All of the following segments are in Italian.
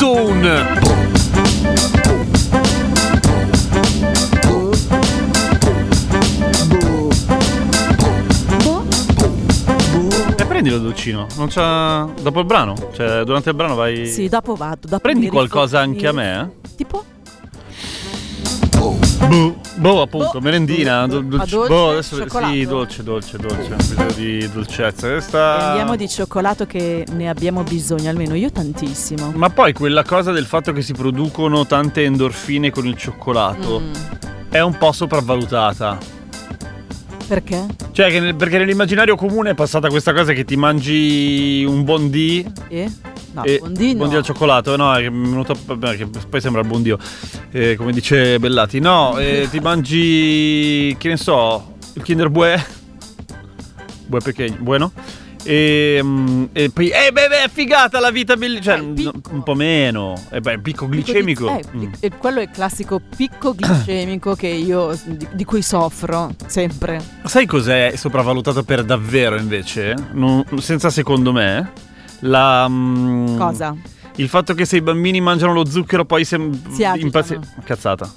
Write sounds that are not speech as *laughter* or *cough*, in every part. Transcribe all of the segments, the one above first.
Stone. E prendilo dolcino, non c'ha... dopo il brano, cioè durante il brano vai... Sì, dopo vado. Dopo Prendi qualcosa anche a me, eh? Tipo? Boh, boh, appunto, Boh. merendina, Boh. dolce, boh, adesso cioccolato? sì, dolce, dolce, dolce, bisogno di dolcezza. Questa... Prendiamo di cioccolato che ne abbiamo bisogno, almeno io tantissimo. Ma poi quella cosa del fatto che si producono tante endorfine con il cioccolato Mm. è un po' sopravvalutata. Perché? Cioè, nel- perché nell'immaginario comune è passata questa cosa che ti mangi un bondi Eh? No, e Bondi no. bondi al cioccolato, no, è venuto, che poi sembra il buondio, eh, come dice Bellati. No, eh, ti mangi, che ne so, il Kinder Bue, Bue pequeño, bueno. E, mm, e poi, eh beh, beh, figata la vita bellissima, cioè, Eh, picco. no, un po' meno, eh, beh, picco glicemico. Eh, Mm. pic- eh, quello è il classico picco glicemico che io di, di cui soffro sempre. Sai cos'è sopravvalutato per davvero invece? Non- senza secondo me? La, mm, Cosa? Il fatto che se i bambini mangiano lo zucchero poi sem- Si agitano. impazzi- Cazzata.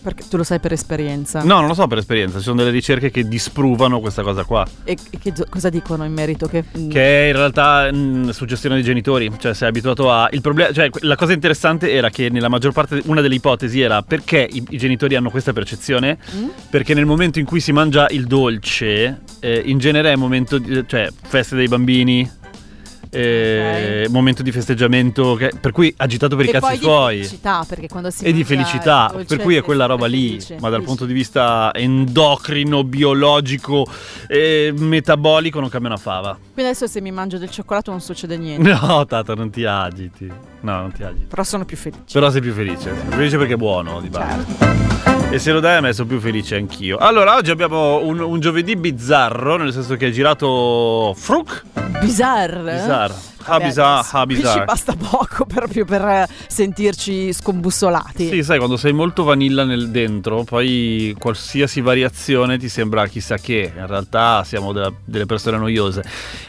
Perché tu lo sai per esperienza. No, non lo so per esperienza, ci sono delle ricerche che dispruvano questa cosa qua. E, che, cosa dicono in merito? Che, mm, Che è in realtà mh, suggestione dei genitori, cioè sei abituato a... Il problema, cioè la cosa interessante era che nella maggior parte, una delle ipotesi era perché i, i genitori hanno questa percezione, Mm? perché nel momento in cui si mangia il dolce, eh, in genere è momento di, cioè feste dei bambini, eh, momento di festeggiamento, che- per cui agitato per i e cazzi poi di suoi. felicità, perché quando si E di felicità, per cui è quella roba lì, felice, ma dal felice. punto di vista endocrino, biologico e metabolico non cambia una fava. Quindi adesso se mi mangio del cioccolato non succede niente. *laughs* No, Tata, non ti agiti. No, non ti agiti. Però sono più felice. Però sei più felice. Sei più felice perché è buono di base. Certo. E se lo dai a me sono più felice anch'io. Allora, oggi abbiamo un, un giovedì bizzarro, nel senso che è girato Fruk. Bizarre. Vabbè, bizarro, adesso ah, Qui ci basta poco *laughs* proprio per eh, sentirci scombussolati. Sì, sai, quando sei molto vanilla nel dentro, poi qualsiasi variazione ti sembra chissà che. In realtà siamo della- delle persone noiose.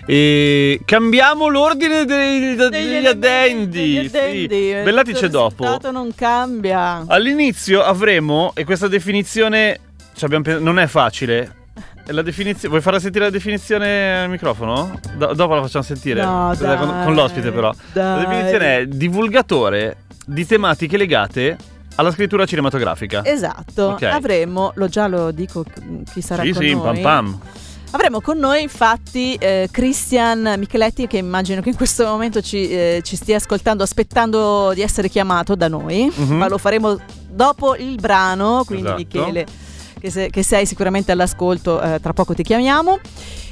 E cambiamo l'ordine dei- degli, Degli addendi. degli sì. addendi. Bellati Il c'è dopo. risultato non cambia. All'inizio avremo, e questa definizione non è facile. La definizione. Vuoi farla sentire la definizione al microfono? Do- dopo la facciamo sentire. No, Con- con, dai, l'ospite, però. La dai. definizione è divulgatore di tematiche legate alla scrittura cinematografica. Esatto, Ok. avremo, lo già lo dico chi sarà sì, con sì, noi. pam pam. Avremo con noi infatti eh, Christian Micheletti che immagino che in questo momento ci, eh, ci stia ascoltando aspettando di essere chiamato da noi, Mhm. ma lo faremo dopo il brano, quindi Esatto. Michele che, se- che sei sicuramente all'ascolto, eh, tra poco ti chiamiamo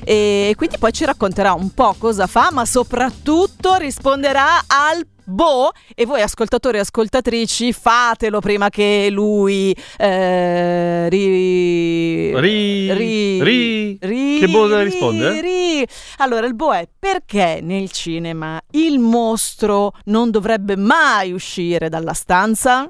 e quindi poi ci racconterà un po' cosa fa, ma soprattutto risponderà al Boh, e voi ascoltatori e ascoltatrici fatelo prima che lui eh, ri, Ri- ri- Che boh deve rispondere? ri. Allora, il boh è perché nel cinema il mostro non dovrebbe mai uscire dalla stanza?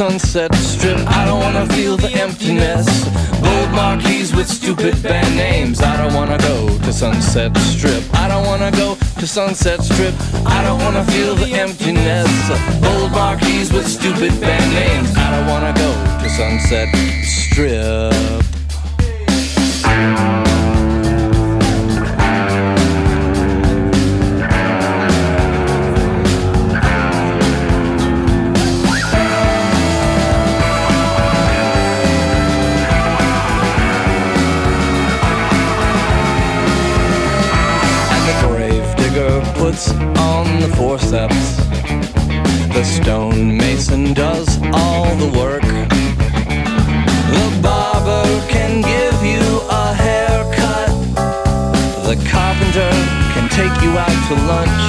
Sunset Strip. I don't wanna feel the emptiness. Gold marquees with stupid band names. I don't wanna go to Sunset Strip. I don't wanna go to Sunset Strip. I don't wanna feel the emptiness. Gold marquees with stupid band names. I don't wanna go to Sunset Strip. On the forceps. The stonemason does all the work. The barber can give you a haircut. The carpenter can take you out to lunch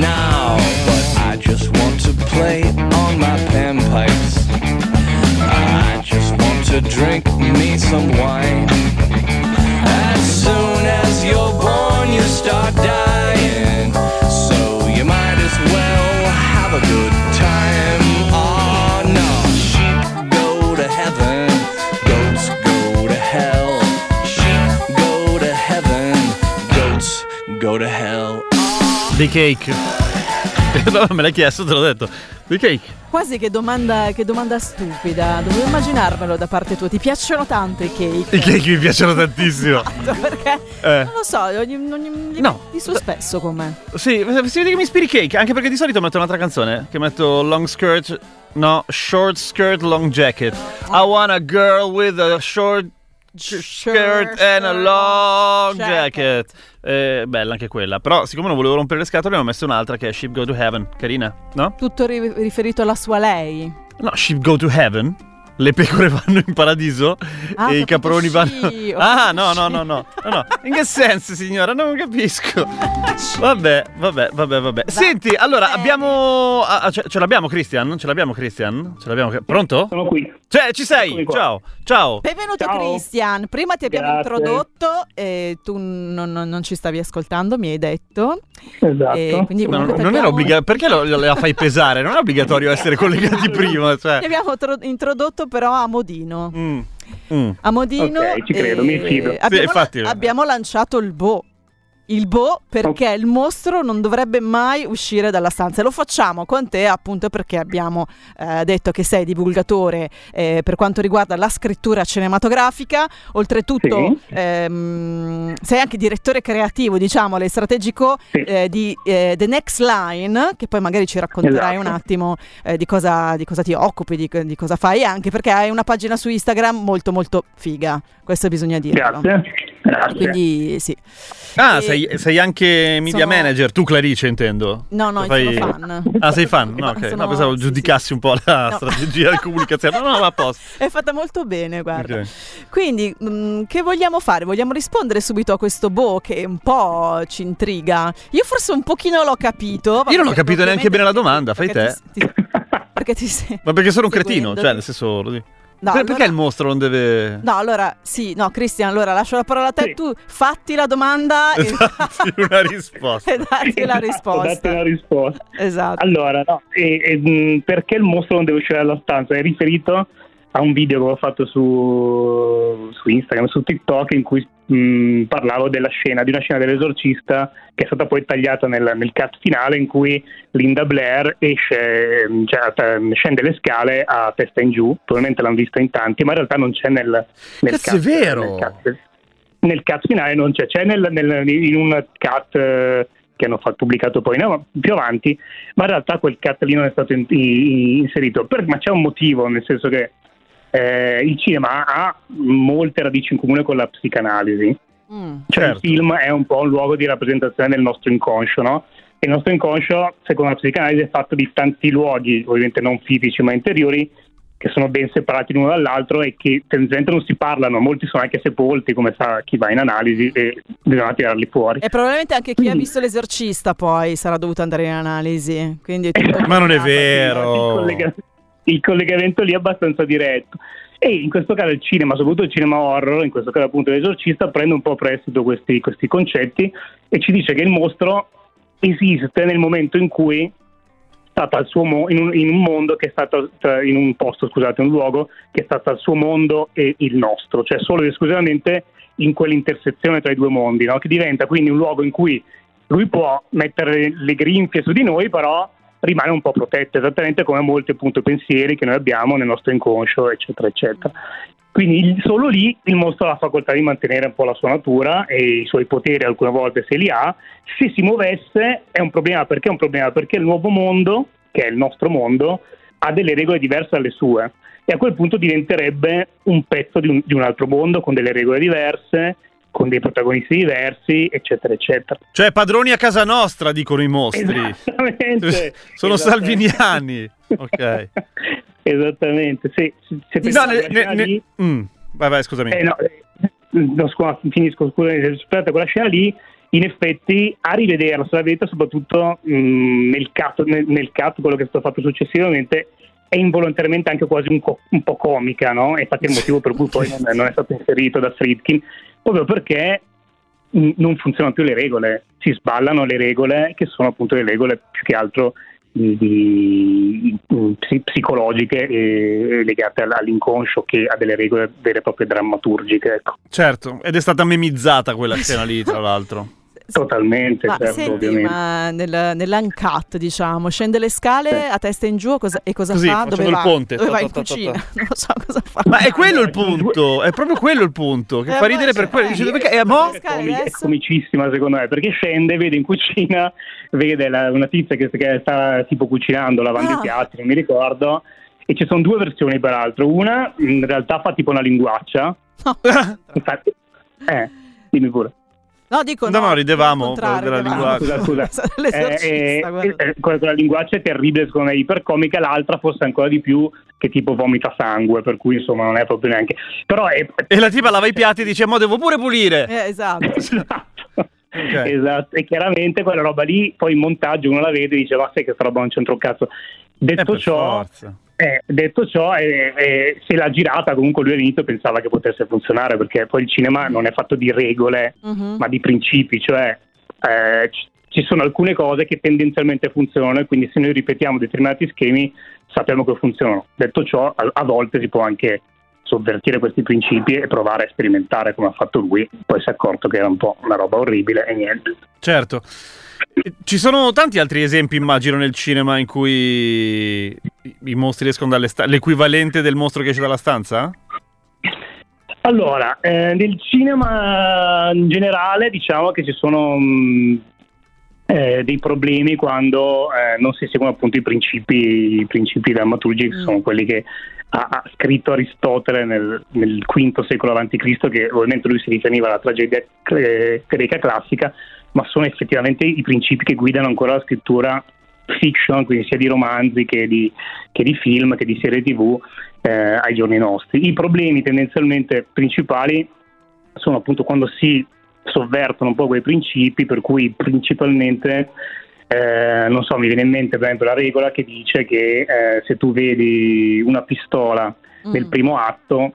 now. But I just want to play on my panpipes. I just want to drink me some wine. As soon as you're born, to hell. The cake. *laughs* No, me l'hai chiesto, te l'ho detto. The cake. Quasi che domanda, che domanda stupida. Dovevo immaginarmelo da parte tua. Ti piacciono tanto i cake? I cake mi piacciono tantissimo. *laughs* Perché Eh. non lo so, ogni, ogni, li No. metti su spesso con me. Sì, si vede che mi ispiri cake, anche perché di solito metto un'altra canzone, che metto long skirt, no, short skirt, long jacket. I want a girl with a short skirt and a long jacket. Eh, bella anche quella, però siccome non volevo rompere le scatole ne ho messo un'altra che è Ship Go to Heaven, carina, no? Tutto ri- riferito alla sua lei. No, Ship Go to Heaven. Le pecore vanno in paradiso Ah, e i caproni vanno. sci, ho Ah, no, no, no, no, no, no. *laughs* In che senso, signora? Non capisco. Vabbè, vabbè, vabbè, vabbè. Senti, allora Eh. abbiamo. ah, ah, ce, ce l'abbiamo, Christian? Ce l'abbiamo, Christian? Ce l'abbiamo. Pronto? Sono qui. Cioè, ci sei? Ciao, ciao. Benvenuto Ciao. Christian, prima ti abbiamo Grazie. introdotto e tu non, non- non ci stavi ascoltando, mi hai detto. Esatto. E quindi Ma non, comunque non era abbiamo- obbligato. Perché lo- la fai pesare? Non è obbligatorio essere collegati *laughs* prima. Cioè. Ti abbiamo tro- introdotto però a Modino. Mm, mm. A Modino Ok, ci credo, e mi fido. Abbiamo, infatti. abbiamo lanciato il Bo. Il Bo perché il mostro non dovrebbe mai uscire dalla stanza. E Lo facciamo con te appunto perché abbiamo eh, detto che sei divulgatore eh, per quanto riguarda la scrittura cinematografica. Oltretutto Sì. ehm, sei anche direttore creativo, diciamo, strategico Sì. eh, di eh, The Next Line, che poi magari ci racconterai Esatto. un attimo eh, di, cosa, di cosa ti occupi, di, di cosa fai, anche perché hai una pagina su Instagram molto molto figa, questo bisogna dirlo. Grazie. Grazie. Quindi sì. Ah, E- sei, sei anche media sono- manager, tu Clarice intendo. No, no, Fai- sono fan. Ah, sei fan? *laughs* No, ok. Sono- No, pensavo sì, giudicassi sì. un po' la No. strategia di comunicazione. No, no, va a posto. *laughs* È fatta molto bene, guarda. Ok. Quindi, mh, che vogliamo fare? Vogliamo rispondere subito a questo Bo che un po' ci intriga? Io forse un pochino l'ho capito. Io non ho capito neanche bene la domanda, fai te. ti- ti- perché ti sei... Ma perché sono un cretino, cioè, nel senso. No, Per- allora- Perché il mostro non deve. No, allora, sì, no, Cristian, allora lascio la parola a te, Sì. tu fatti la domanda e, Datti una risposta. *laughs* e datti la Esatto, risposta. date una risposta. Esatto. Allora, no, e- e, perché il mostro non deve uscire dalla stanza? È riferito a un video che ho fatto su, su Instagram, su TikTok, in cui mh, parlavo della scena, di una scena dell'esorcista che è stata poi tagliata nel, nel cut finale in cui Linda Blair esce, cioè, scende le scale a testa in giù, probabilmente l'hanno vista in tanti, ma in realtà non c'è nel, nel Cazzo, cut. è vero! Nel cut, nel cut finale non c'è, c'è nel- nel- in un cut eh, che hanno fatto, pubblicato poi no, più avanti, ma in realtà quel cut lì non è stato in- i- inserito. Per- ma c'è un motivo, nel senso che eh, il cinema ha molte radici in comune con la psicanalisi. Mm. Cioè Certo. il film è un po' un luogo di rappresentazione del nostro inconscio, no? E il nostro inconscio, secondo la psicanalisi, è fatto di tanti luoghi, ovviamente non fisici ma interiori, che sono ben separati l'uno dall'altro e che tendenzialmente non si parlano, molti sono anche sepolti, come sa chi va in analisi, e bisogna tirarli fuori. E probabilmente anche chi ha Quindi- visto l'esorcista poi sarà dovuto andare in analisi. Quindi è *laughs* tutto Ma non è vero. Il, collega- il collegamento lì è abbastanza diretto. E in questo caso il cinema, soprattutto il cinema horror, in questo caso appunto l'esorcista, prende un po' prestito questi, questi concetti e ci dice che il mostro esiste nel momento in cui mo- in, un, in un mondo che è stato in un posto, scusate, un luogo che è stato al suo mondo e il nostro, cioè solo ed esclusivamente in quell'intersezione tra i due mondi, no? che diventa quindi un luogo in cui lui può mettere le grinfie su di noi, però rimane un po' protetto, esattamente come molti appunto pensieri che noi abbiamo nel nostro inconscio, eccetera, eccetera. Quindi solo lì il mostro ha la facoltà di mantenere un po' la sua natura e i suoi poteri alcune volte se li ha. Se si muovesse è un problema, perché è un problema? Perché il nuovo mondo, che è il nostro mondo, ha delle regole diverse dalle sue e a quel punto diventerebbe un pezzo di un, di un altro mondo con delle regole diverse, con dei protagonisti diversi, eccetera, eccetera. Cioè, padroni a casa nostra, dicono i mostri. Esattamente. *laughs* Sono salviniani. Ok. *laughs* Esattamente, se, se No, ne- ne- lì- Mm, Vai, vai, scusami. eh, no, no, scusa, finisco, scusate, aspetta, quella scena lì, in effetti, a rivederla sulla vita, soprattutto mh, nel, cut, nel, nel cut, quello che è stato fatto successivamente, è involontariamente anche quasi un, co- un po' comica, no? E infatti è il motivo per cui poi non è, non è stato inserito da Friedkin, proprio perché non funzionano più le regole, si sballano le regole che sono appunto le regole più che altro di, di- mh, psi- psicologiche e legate all- all'inconscio che a delle regole vere e proprie drammaturgiche. Ecco. Certo, ed è stata memizzata quella *laughs* scena lì, tra l'altro. Totalmente, Ma certo, senti, ovviamente. ma nel, nell'uncut, diciamo, scende le scale a testa in giù cosa- e cosa Così, fa? Dove il va? ponte. Dove Ta, va in ta, cucina? ta. *laughs* Non so cosa fa. Ma è quello il punto, è proprio quello il punto, che Eh, fa ridere per quello. eh, Dice, perché è mo? è, comicissima secondo me perché scende, vede in cucina, *laughs* vede la- una tizia che, che sta tipo cucinando, lavando Ah. i piatti, non mi ricordo, e ci sono due versioni peraltro. Una in realtà fa tipo una linguaccia, No, infatti, eh, dimmi pure. No, dico No, no. no, ridevamo della linguaccia. Scusa, scusa. *laughs* Eh, eh, eh, quella quella linguaccia è terribile, secondo me, ipercomica, l'altra forse ancora di più, che tipo vomita sangue, per cui insomma non è proprio neanche... Però è... E la tipa lava i piatti e dice, mo devo pure pulire. Eh, esatto. *laughs* esatto. Ok. Esatto, e chiaramente quella roba lì, poi in montaggio uno la vede e dice, ma sai che sta roba non c'entra un cazzo. Eh, Detto ciò, forza. Eh, detto ciò eh, eh, se l'ha girata comunque lui all'inizio pensava che potesse funzionare, perché poi il cinema non è fatto di regole, Mhm. ma di principi, cioè eh, ci- ci sono alcune cose che tendenzialmente funzionano e quindi se noi ripetiamo determinati schemi sappiamo che funzionano. Detto ciò, a, a volte si può anche sovvertire questi principi e provare a sperimentare come ha fatto lui, poi si è accorto che era un po' una roba orribile e niente. Certo. Ci sono tanti altri esempi, immagino, nel cinema in cui i- i mostri escono dalle stanze. L'equivalente del mostro che esce dalla stanza? Allora, eh, nel cinema in generale diciamo che ci sono mh, eh, dei problemi quando eh, non si seguono appunto i principi, i principi drammaturgici che Mm. sono quelli che ha, ha scritto Aristotele nel, nel V secolo a.C., che ovviamente lui si riferiva alla tragedia greca classica, ma sono effettivamente i principi che guidano ancora la scrittura fiction, quindi sia di romanzi che di, che di film, che di serie tv eh, ai giorni nostri. I problemi tendenzialmente principali sono appunto quando si sovvertono un po' quei principi, per cui principalmente, eh, non so, mi viene in mente per esempio la regola che dice che eh, se tu vedi una pistola nel Mm. primo atto,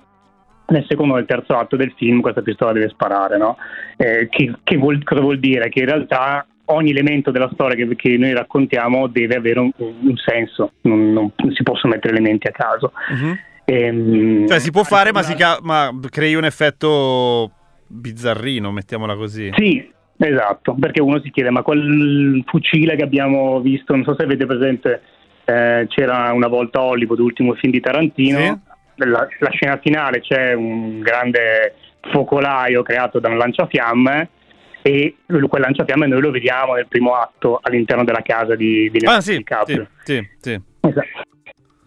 nel secondo o nel terzo atto del film questa pistola deve sparare, no? Eh, che, che vuol- cosa vuol dire? Che in realtà ogni elemento della storia che, che noi raccontiamo deve avere un, un senso, non, non- si possono mettere elementi a caso. Ehm, Cioè, si può fare, ma, si ca- ma crei un effetto bizzarrino, mettiamola così. Sì, esatto, perché uno si chiede, ma quel fucile che abbiamo visto, non so se avete presente, eh, c'era una volta Hollywood, l'ultimo film di Tarantino, la, la scena finale c'è un grande focolaio creato da un lanciafiamme e quel lanciafiamme noi lo vediamo nel primo atto all'interno della casa di, di Ah, sì, sì, DiCaprio. sì, sì. Esatto.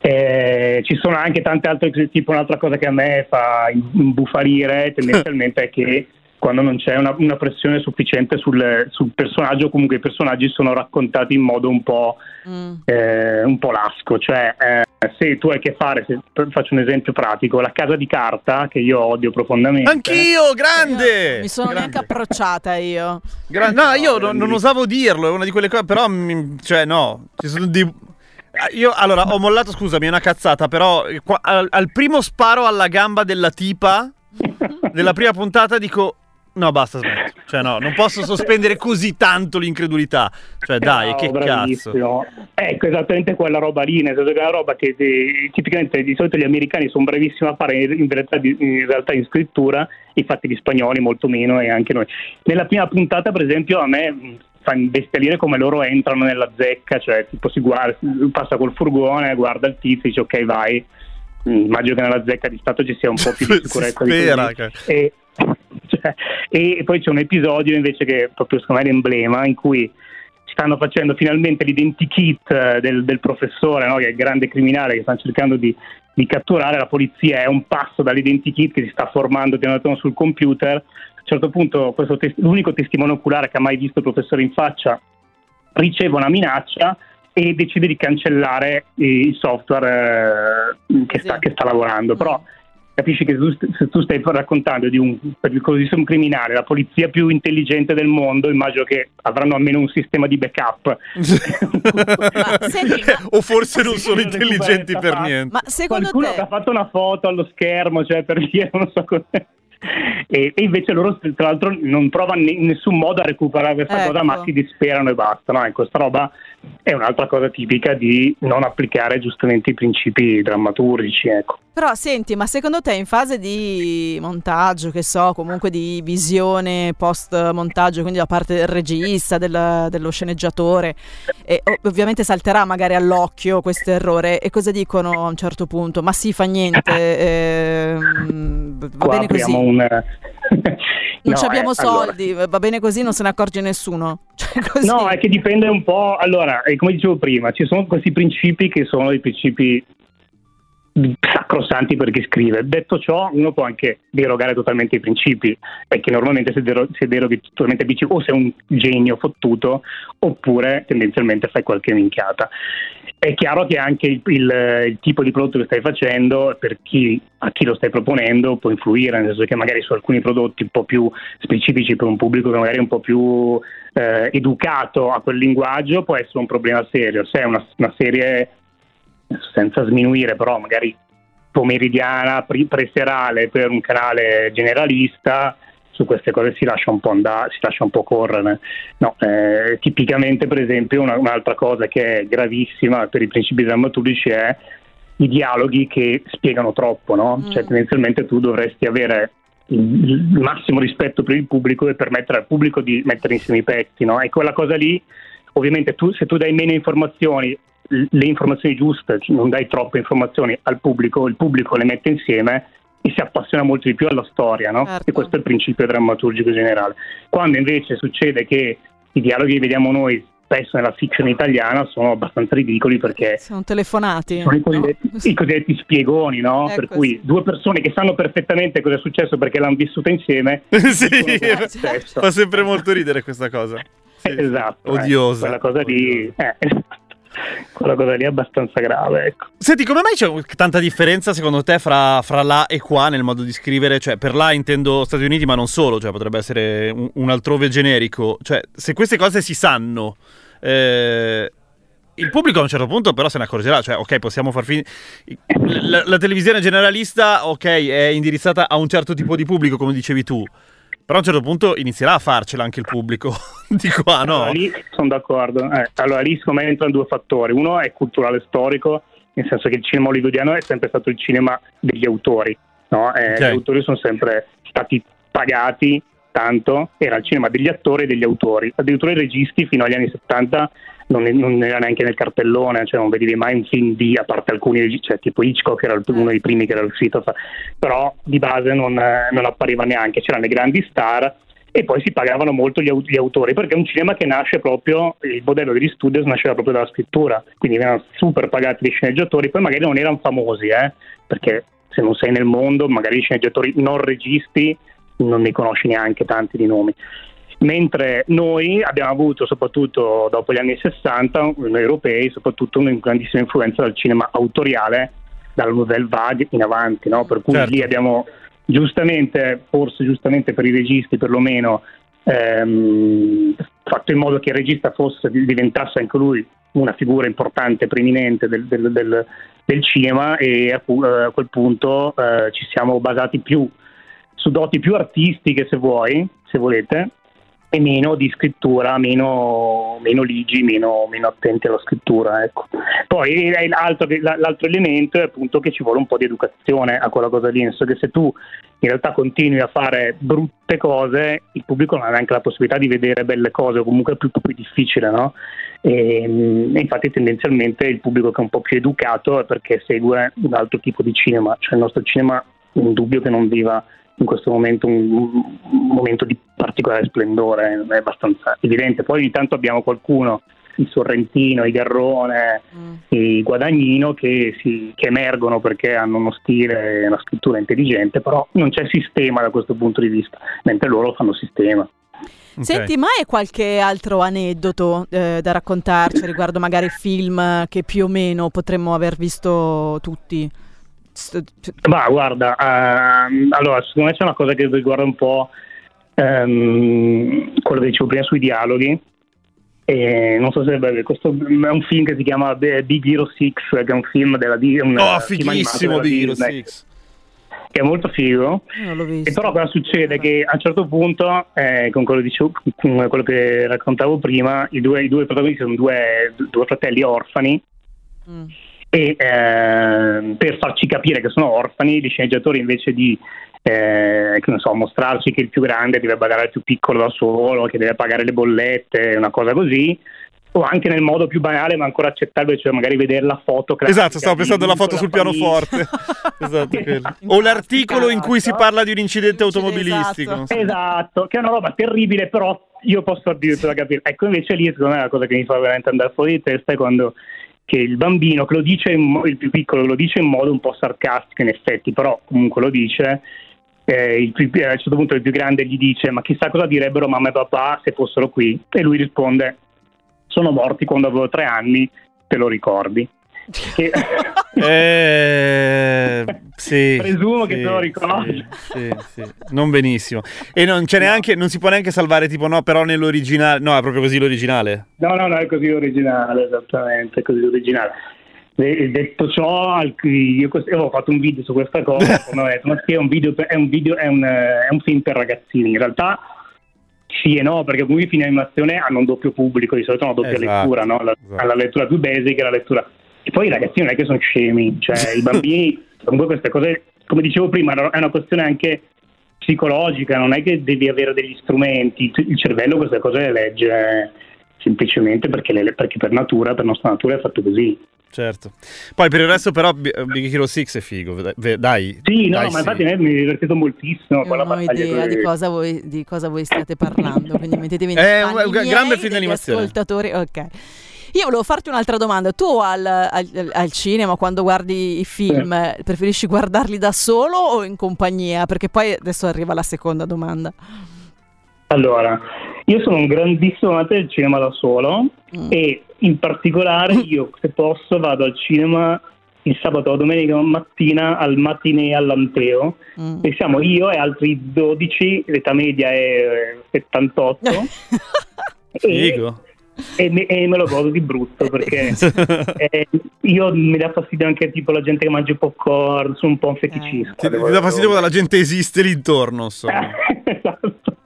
Eh, ci sono anche tante altre cose, tipo un'altra cosa che a me fa imbufalire tendenzialmente è che quando non c'è una, una pressione sufficiente sul, sul personaggio, comunque i personaggi sono raccontati in modo un po', Mm. eh, un po' lasco. Cioè, eh, se tu hai a che fare, se, faccio un esempio pratico, la casa di carta, che io odio profondamente. Anch'io, grande! Mi sono Grande. neanche approcciata io. Gra- no, io non, non osavo dirlo, è una di quelle cose, però, mi- cioè, no, ci sono dei... Ah, Io, allora, ho mollato, scusami, è una cazzata, però eh, qua- al, al primo sparo alla gamba della tipa *laughs* della prima puntata dico, no, basta, smetto. Cioè, no, non posso sospendere così tanto l'incredulità. Cioè, dai, No, che cazzo. bravissimo. Ecco, esattamente quella roba lì, nel senso che è una roba che eh, tipicamente di solito gli americani sono bravissimi a fare in, realtà, di- in realtà in scrittura, infatti gli spagnoli molto meno e anche noi. Nella prima puntata, per esempio, a me mh, fa imbestialire come loro entrano nella zecca, cioè tipo si guarda, passa col furgone, guarda il tizio, dice ok vai, Mm, immagino che nella zecca di Stato ci sia un po' più di *laughs* Si sicurezza di spera così. che- E, *laughs* cioè, e poi c'è un episodio invece che proprio secondo me è l'emblema in cui stanno facendo finalmente l'identikit eh, del, del professore, no? che è il grande criminale che stanno cercando di, di catturare, la polizia è un passo dall'identikit che si sta formando piano piano sul computer. A un certo punto questo tes- l'unico testimone oculare che ha mai visto il professore in faccia riceve una minaccia e decide di cancellare il software eh, che, sta, che sta lavorando. Però capisci che tu- se tu stai raccontando di un pericolosissimo criminale, la polizia più intelligente del mondo, immagino che avranno almeno un sistema di backup. Ma *laughs* senti, ma- o forse non sono intelligenti per niente. Ma secondo Qualcuno te... ha fatto una foto allo schermo, cioè per dire, non so come. *laughs* E, e invece loro, tra l'altro, non provano in nessun modo a recuperare questa Ecco. cosa, ma si disperano e basta. No? Ecco, questa roba è un'altra cosa tipica di non applicare giustamente i principi drammaturgici. Ecco. Però senti, ma secondo te in fase di montaggio, che so, comunque di visione post montaggio, quindi da parte del regista, del- dello sceneggiatore, e ov- ovviamente salterà magari all'occhio questo errore e cosa dicono a un certo punto? Ma sì, fa niente, *laughs* ehm, va Qua bene così. Un. Non No, abbiamo eh, allora. soldi, va bene così, non se ne accorge nessuno. *laughs* Cioè. No, è che dipende un po'. Allora, eh, come dicevo prima, ci sono questi principi che sono i principi sacrosanti per chi scrive. Detto ciò, uno può anche derogare totalmente i principi, perché normalmente se, dero- se deroghi totalmente principi o sei un genio fottuto oppure tendenzialmente fai qualche minchiata. È chiaro che anche il, il- il tipo di prodotto che stai facendo, per chi, a chi lo stai proponendo, può influire, nel senso che magari su alcuni prodotti un po' più specifici per un pubblico che magari è un po' più eh, educato a quel linguaggio, può essere un problema serio. Se è una, una serie, senza sminuire, però magari pomeridiana, preserale per un canale generalista, su queste cose si lascia un po' andare, si lascia un po' correre. No, eh, tipicamente, per esempio, una- un'altra cosa che è gravissima per i principi drammaturgici è i dialoghi che spiegano troppo, no? Mm. Cioè, tendenzialmente tu dovresti avere il, massimo rispetto per il pubblico e permettere al pubblico di mettere insieme i pezzi, no? E quella cosa lì, ovviamente, tu, se tu dai meno informazioni, le informazioni giuste, non dai troppe informazioni al pubblico, il pubblico le mette insieme e si appassiona molto di più alla storia, no? Certo. E questo è il principio drammaturgico generale. Quando invece succede che i dialoghi che vediamo noi spesso nella fiction italiana sono abbastanza ridicoli perché Sono telefonati. sono i no? cosiddetti, i cosiddetti spiegoni, no? Ecco, per cui sì. due persone che sanno perfettamente cosa è successo perché l'hanno vissuta insieme. *laughs* sì, è fa- sempre molto ridere questa cosa. *laughs* Sì. Esatto. eh, Odiosa. quella cosa lì, eh, esatto. Quella cosa lì è abbastanza grave, ecco. Senti, come mai c'è tanta differenza secondo te fra, fra là e qua nel modo di scrivere? Cioè, per là intendo Stati Uniti, ma non solo, cioè potrebbe essere un, un altrove generico. Cioè, se queste cose si sanno, eh, il pubblico a un certo punto però se ne accorgerà. Cioè, ok, possiamo far finire. La, la televisione generalista, ok, è indirizzata a un certo tipo di pubblico, come dicevi tu. Però a un certo punto inizierà a farcela anche il pubblico *laughs* di qua, no? Allora, lì sono d'accordo. Eh, allora, lì secondo me entrano due fattori. Uno è culturale storico, nel senso che il cinema hollywoodiano è sempre stato il cinema degli autori. no? Eh, Ok. Gli autori sono sempre stati pagati tanto, era il cinema degli attori e degli autori. Addirittura i registi fino agli anni 70 non, non era neanche nel cartellone, cioè non vedevi mai un film di, a parte alcuni cioè tipo Hitchcock era il- uno dei primi che era fare, però di base non, eh, non appariva neanche, c'erano le grandi star e poi si pagavano molto gli, gli autori perché è un cinema che nasce proprio, il modello degli studios nasceva proprio dalla scrittura, quindi erano super pagati gli sceneggiatori, poi magari non erano famosi, eh, perché se non sei nel mondo magari i sceneggiatori non registi non ne conosci neanche tanti di nomi. Mentre noi abbiamo avuto, soprattutto dopo gli anni 60, noi europei, soprattutto una grandissima influenza dal cinema autoriale, dalla Nouvelle Vague in avanti, no? per cui Certo. lì abbiamo giustamente, forse giustamente per i registi perlomeno, ehm, fatto in modo che il regista fosse, diventasse anche lui una figura importante, preeminente del, del- del- del cinema e a, eh, a quel punto eh, ci siamo basati più su doti più artistiche se vuoi, se volete, e meno di scrittura, meno, meno ligi, meno, meno, attenti alla scrittura. Ecco. Poi l'altro, l'altro, elemento è appunto che ci vuole un po' di educazione a quella cosa lì, nel che se tu in realtà continui a fare brutte cose, il pubblico non ha neanche la possibilità di vedere belle cose, o comunque è più, più difficile, no? E, e, infatti tendenzialmente il pubblico che è un po' più educato è perché segue un altro tipo di cinema, cioè il nostro cinema è un dubbio che non viva in questo momento un, un momento di particolare splendore, è abbastanza evidente. Poi ogni tanto abbiamo qualcuno, il Sorrentino, il Garrone, mm. il Guadagnino, che, si, che, emergono perché hanno uno stile e una scrittura intelligente, però non c'è sistema da questo punto di vista, mentre loro fanno sistema. Okay. Senti, ma hai qualche altro aneddoto eh, da raccontarci riguardo magari film che più o meno potremmo aver visto tutti? Ma guarda, uh, allora secondo me c'è una cosa che riguarda un po' um, quello che dicevo prima sui dialoghi. E non so se beh, questo è un film che si chiama Big Hero 6, che è un film della Disney. Oh, fighissimo Big Hero 6 che è molto figo. E però cosa succede? Che a un certo punto, eh, con, quello dicevo, con, quello che raccontavo prima, i due, i due protagonisti sono due, due fratelli orfani. Mm e eh, per farci capire che sono orfani, gli sceneggiatori invece di eh, so, mostrarci che il più grande deve pagare il più piccolo da solo, che deve pagare le bollette, una cosa così, o anche nel modo più banale ma ancora accettabile, cioè magari vedere la foto Esatto, stavo pensando alla foto sul pianoforte. *laughs* esatto, o l'articolo in cui si parla di un incidente automobilistico. Esatto. esatto, che è una roba terribile, però io posso addirittura capire. Ecco, invece lì secondo me la cosa che mi fa veramente andare fuori di testa è quando che il bambino che lo dice, in, il più piccolo lo dice in modo un po' sarcastico in effetti, però comunque lo dice, eh, più, a un certo punto il più grande gli dice ma chissà cosa direbbero mamma e papà se fossero qui e lui risponde sono morti quando avevo tre anni, te lo ricordi? Che... *laughs* eh, sì, Presumo sì, che te lo ricordi. Sì, sì, non benissimo. E non, c'è neanche, non si può neanche salvare tipo no, però nell'originale. No, è proprio così l'originale. No, no, no, è così l'originale, esattamente, è così l'originale. Detto ciò, io avevo fatto un video su questa cosa, *laughs* ma è un, video, è, un video, è, un, è un film per ragazzini. In realtà sì e no, perché comunque i film animazione hanno un doppio pubblico, di solito una doppia esatto, lettura, no? la, esatto. la lettura più basic e la lettura e poi i ragazzini non è che sono scemi, cioè i bambini, *laughs* comunque queste cose, come dicevo prima, è una questione anche psicologica, non è che devi avere degli strumenti, il cervello queste cose le legge semplicemente perché, le, perché per natura, per nostra natura è fatto così. Certo. Poi per il resto però Big Hero 6 è figo, dai. Sì, no, dai, ma sì. infatti mi è divertito moltissimo. Io non ho idea di cosa, voi, di cosa voi stiate parlando, quindi mettetevi in È un, un gran bel film d'animazione. Ascoltatori, ok. Io volevo farti un'altra domanda. Tu al, al, al cinema, quando guardi i film, eh. preferisci guardarli da solo o in compagnia? Perché poi adesso arriva la seconda domanda. Allora, io sono un grandissimo amante del cinema da solo mm. e in particolare io, se posso, vado al cinema il sabato o domenica mattina al matinee all'Anteo mm. e siamo io e altri 12, l'età media è 78. *laughs* Figo e me, e me, lo godo di brutto perché *laughs* eh, io mi dà fastidio anche tipo la gente che mangia popcorn, sono un po' un feticista. Eh. Ti, ti dà fastidio quando la gente esiste lì intorno, insomma. *laughs* esatto.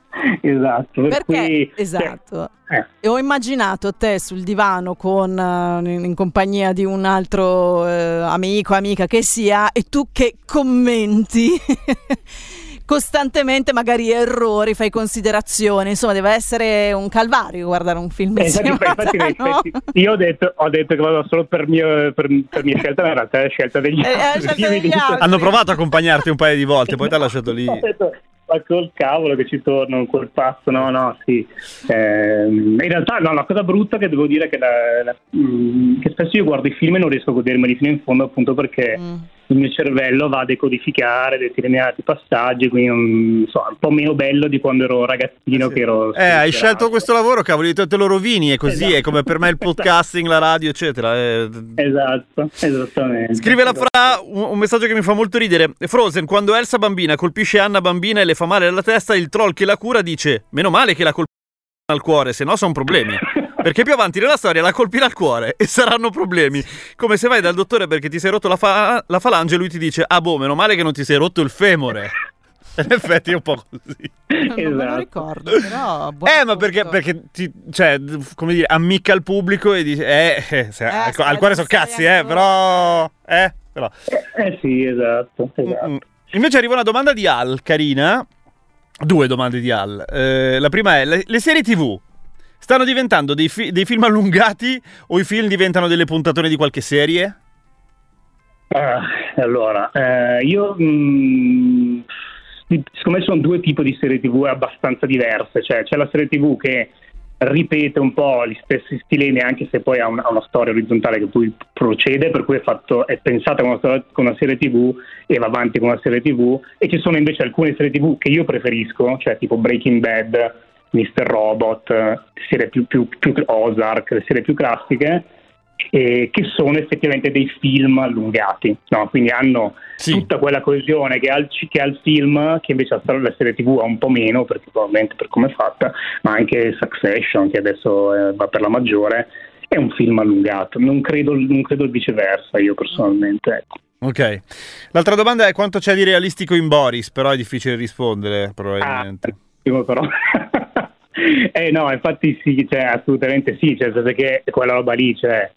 Esatto, per perché cui, esatto. Eh. E ho immaginato te sul divano con, uh, in, compagnia di un altro uh, amico, amica che sia, e tu che commenti *laughs* costantemente magari errori, fai considerazioni, insomma deve essere un calvario guardare un film eh, infatti, infatti, no? *laughs* Io ho detto, ho detto, che vado solo per, mio, per, per mia scelta, ma in realtà è scelta degli eh, altri. Scelta *laughs* degli altri. Hanno provato a accompagnarti un paio di volte, poi ti ha lasciato lì. Ho detto, ma col cavolo che ci torno quel passo, no, no, sì. Eh, in realtà, no, la cosa brutta che devo dire è che, la, la, mm, che spesso io guardo i film e non riesco a godermeli fino in fondo, appunto perché mm. Il mio cervello va a decodificare determinati passaggi, quindi un, so, un po' meno bello di quando ero ragazzino. Sì. Che ero eh, hai scelto questo lavoro, cavoli, te lo rovini, è così, esatto. è come per me il podcasting, la radio, eccetera. È... Esatto, esattamente. Scrive la Fra un, un messaggio che mi fa molto ridere. Frozen, quando Elsa bambina colpisce Anna bambina e le fa male alla testa, il troll che la cura dice: Meno male che la colpisce al cuore, se no sono problemi. Perché più avanti nella storia la colpirà al cuore e saranno problemi. Come se vai dal dottore perché ti sei rotto la, fa- la falange e lui ti dice: Ah, boh, meno male che non ti sei rotto il femore. *laughs* In effetti è un po' così. Non me lo Esatto. ricordo, però... buon Eh, ma perché, perché ti, cioè, come dire, ammicca il pubblico e dice, eh, eh, se- Eh, al, al cuore sono cazzi, eh, però, eh, però. Eh sì, esatto. esatto. Mm, mm. Invece arriva una domanda di Al, carina. Due domande di Al. Eh, la prima è, le, le serie tv stanno diventando dei, fi- dei film allungati o i film diventano delle puntatone di qualche serie? Ah, allora, eh, io mh, di- secondo me sono due tipi di serie tv abbastanza diverse, cioè c'è la serie tv che ripete un po' gli stessi stilemi anche se poi ha una, una storia orizzontale che poi procede, per cui è, fatto, è pensata come una, come una serie tv e va avanti con una serie tv e ci sono invece alcune serie tv che io preferisco, cioè tipo Breaking Bad, Mr. Robot, serie più, più, più Ozark, le serie più classiche eh, che sono effettivamente dei film allungati, no? quindi hanno Sì. tutta quella coesione che ha, il, ci- che ha il film, che invece la serie tv ha un po' meno, perché probabilmente per come è fatta, ma anche Succession, che adesso eh, va per la maggiore, è un film allungato. Non credo, non credo il viceversa, io personalmente. Ecco. Ok. L'altra domanda è quanto c'è di realistico in Boris, però è difficile rispondere, probabilmente. Ah, però. *laughs* eh no, infatti sì, cioè, assolutamente sì, cioè, che quella roba lì, cioè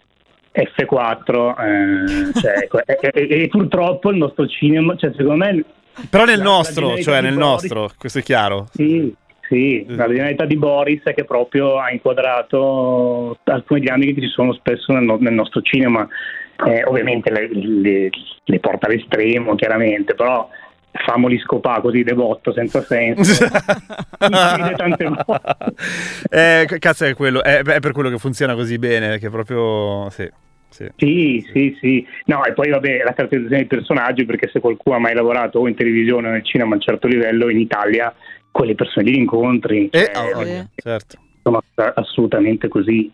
F4, eh, cioè, e, e- e purtroppo il nostro cinema, cioè, secondo me... Però nel la- nostro, la cioè nel Boris- nostro, questo è chiaro. Sì, sì, la genialità di Boris è che proprio ha inquadrato alcune dinamiche che ci sono spesso nel, no- nel nostro cinema. Eh, ovviamente le, le- le porta all'estremo, chiaramente, però famoli scopà così de botto senza senso. *laughs* Tante volte. eh, cazzo è quello, è, è per quello che funziona così bene, che proprio... Sì, sì. Sì, sì, sì. No, e poi vabbè, la caratterizzazione dei personaggi, perché se qualcuno ha mai lavorato o in televisione o nel cinema a un certo livello, in Italia, quelle persone li incontri. Eh, cioè, oh, sì. certo. Sono assolutamente così.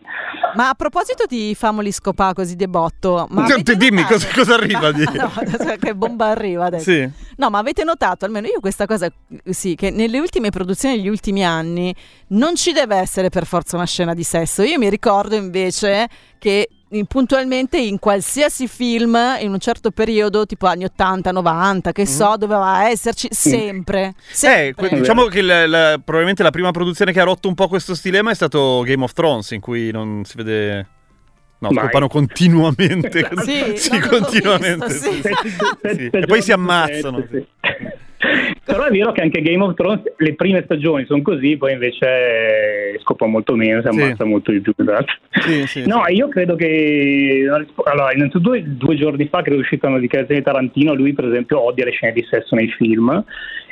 Ma a proposito di famoli scopà così debotto, ma Cioè, avete dimmi cosa- cosa arriva di- *laughs* no, che bomba arriva adesso. Sì. No, ma avete notato, almeno io questa cosa, sì, che nelle ultime produzioni degli ultimi anni non ci deve essere per forza una scena di sesso. Io mi ricordo invece che puntualmente in qualsiasi film, in un certo periodo, tipo anni 80, 90, che so, doveva esserci sempre. Eh, sempre. que- diciamo che la- la- probabilmente la prima produzione che ha rotto un po' questo stilema è stato Game of Thrones, in cui non si vede. No, Mai. scopano continuamente. *laughs* Sì, *laughs* sì continuamente. visto, sì. sì. *laughs* E poi si ammazzano. Sì. *laughs* Però è vero che anche Game of Thrones, le prime stagioni sono così, poi invece scopa molto meno, si Sì. ammazza molto di più. esatto. Sì, sì, No, sì. io credo che allora, innanzitutto due giorni fa credo è uscita una dichiarazione di Tarantino, lui per esempio odia le scene di sesso nei film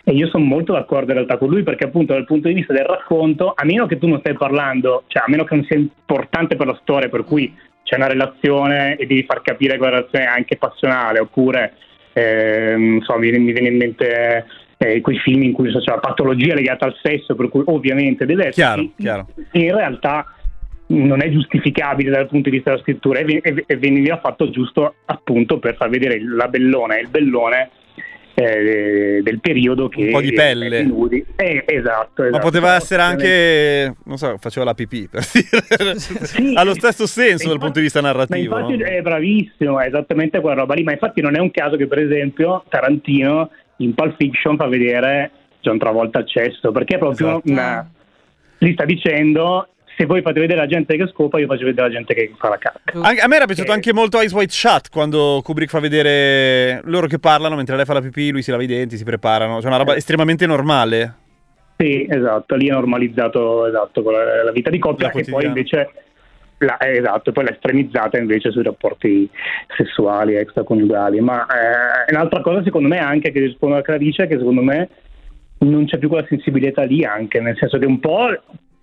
e io sono molto d'accordo in realtà con lui perché appunto dal punto di vista del racconto, a meno che tu non stai parlando, cioè a meno che non sia importante per la storia, per cui c'è una relazione e devi far capire che quella relazione è anche passionale, oppure non so, mi, mi viene in mente eh, quei film in cui c'è la patologia legata al sesso, per cui ovviamente deve essere Chiaro, chiaro. in realtà non è giustificabile dal punto di vista della scrittura e veniva fatto giusto appunto per far vedere la bellona e il bellone eh, del periodo che Un po' di pelle. eh, nudi. Eh, esatto, Ma esatto. poteva essere anche, non so, faceva la pipì, per dire. Sì. *laughs* ha lo stesso senso dal punto di vista narrativo. infatti no? è bravissimo, è esattamente quella roba lì, ma infatti non è un caso che per esempio Tarantino in Pulp Fiction fa vedere John Travolta al cesso, perché è proprio Esatto. una... Gli sta dicendo, se voi fate vedere la gente che scopa, io faccio vedere la gente che fa la cacca. A me era piaciuto Eh. anche molto Ice White Shut quando Kubrick fa vedere loro che parlano mentre lei fa la pipì, lui si lava i denti, si preparano. Cioè una roba Eh. estremamente normale. Sì, esatto, lì è normalizzato esatto, con la, la vita di coppia e poi invece la, eh, esatto, poi l'ha estremizzata invece sui rapporti sessuali extraconiugali. Ma eh, un'altra cosa secondo me anche che rispondo a Clarice è che secondo me non c'è più quella sensibilità lì anche, nel senso che un po'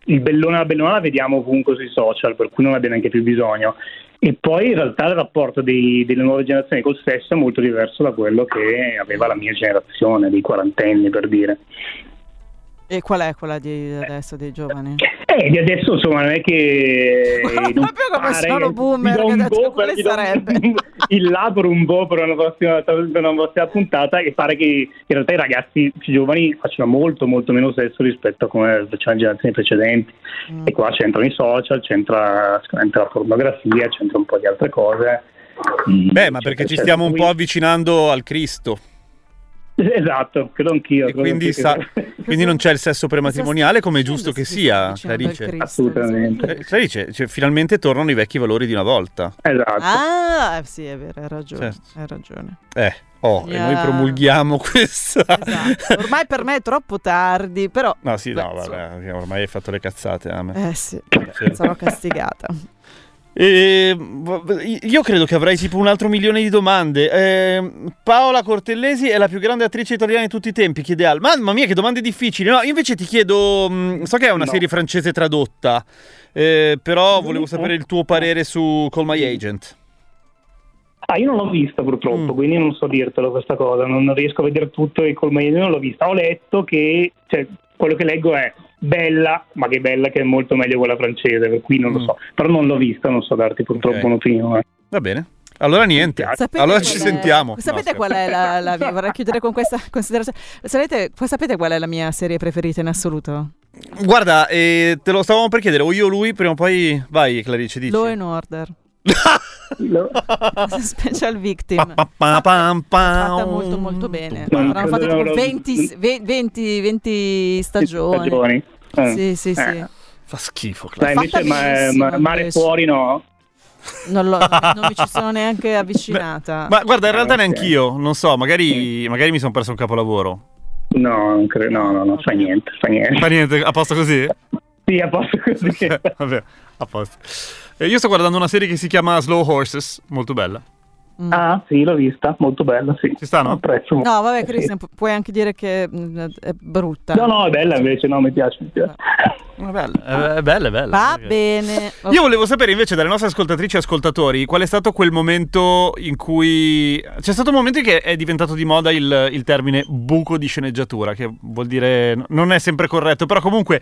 il bellone alla bellona la vediamo ovunque sui social, per cui non abbiamo neanche più bisogno. E poi in realtà il rapporto dei- delle nuove generazioni col sesso è molto diverso da quello che aveva la mia generazione, dei quarantenni per dire. E qual è quella di adesso dei giovani? Eh, di adesso insomma non è che *laughs* non proprio come pare- sono boomer, che un adesso boh quale sarebbe? *laughs* il per un boh per una prossima, per una prossima puntata e pare che in realtà i ragazzi più giovani facciano molto molto meno sesso rispetto a come facevano le generazioni precedenti Mm. e qua c'entrano i social, c'entra, c'entra la pornografia, c'entra un po' di altre cose. Mm, Beh, ma c'è- perché ci stiamo un po' avvicinando al Cristo. Esatto, credo anch'io. E credo quindi, anch'io sa- *laughs* quindi non c'è il sesso prematrimoniale come è giusto che sia, Clarice. Assolutamente. Eh, Clarice, cioè, finalmente tornano i vecchi valori di una volta. Esatto. Ah, sì, è vero, hai ragione. Certo. Hai ragione. Eh, oh, e noi Yeah. promulghiamo *laughs* questa. Esatto. Ormai per me è troppo tardi, però. No, sì, no, Beh, insomma. vabbè, ormai hai fatto le cazzate. Ame. Eh sì, Sì. sarò castigata. E, v- io credo che avrai tipo un altro milione di domande. Eh, Paola Cortellesi è la più grande attrice italiana di tutti i tempi, chiede Al. Mamma mia, che domande difficili. No, io invece ti chiedo, mh, so che è una No. serie francese tradotta, eh, però volevo sapere il tuo parere su Call My Agent. Ah, io non l'ho vista purtroppo, Mm. quindi non so dirtelo questa cosa, non riesco a vedere tutto e col meglio non l'ho vista. Ho letto che, cioè, quello che leggo è bella, ma che bella che è molto meglio quella francese, per cui non lo Mm. so. Però non l'ho vista, non so darti purtroppo Ok. un'opinione. Va bene. Allora niente. Sapete allora ci è- sentiamo. Sapete No, qual è la, la *laughs* mia? Vorrei chiudere con questa *laughs* considerazione. Sapete, sapete qual è la mia serie preferita in assoluto? Guarda, eh, te lo stavamo per chiedere, o io o lui, prima o poi vai Clarice, dici. Law and Order. Lo- *laughs* Special Victim. Pa, pa, pa, pam, pam. fatta molto molto bene. Avranno fatto tipo lo- 20, ve- 20 20 stagioni. stagioni. Eh. Sì, sì, sì. Eh. Fa schifo, Dai, invece ma- benissimo, ma- mare invece. fuori no. Non, l'ho- non mi ci *laughs* sono neanche avvicinata. Ma guarda, in realtà Ah, ok. neanch'io, non so, magari, magari mi sono perso un capolavoro. No, non credo, no, no, no, fa niente, fa niente. Fa niente, a posto così? Sì, a posto così. *laughs* Vabbè, a posto. Io sto guardando una serie che si chiama Slow Horses, molto bella. Mm. Ah, sì, l'ho vista, molto bella, sì. Ci sta, no? Apprezzo. No, vabbè, Sì. Cristian, pu- puoi anche dire che mm, è brutta. No, no, è bella invece, no, mi piace, mi piace. È bella, è bella, è bella. Va bene. Io volevo sapere invece dalle nostre ascoltatrici e ascoltatori qual è stato quel momento in cui c'è stato un momento in che è diventato di moda il, il termine buco di sceneggiatura, che vuol dire non è sempre corretto, però comunque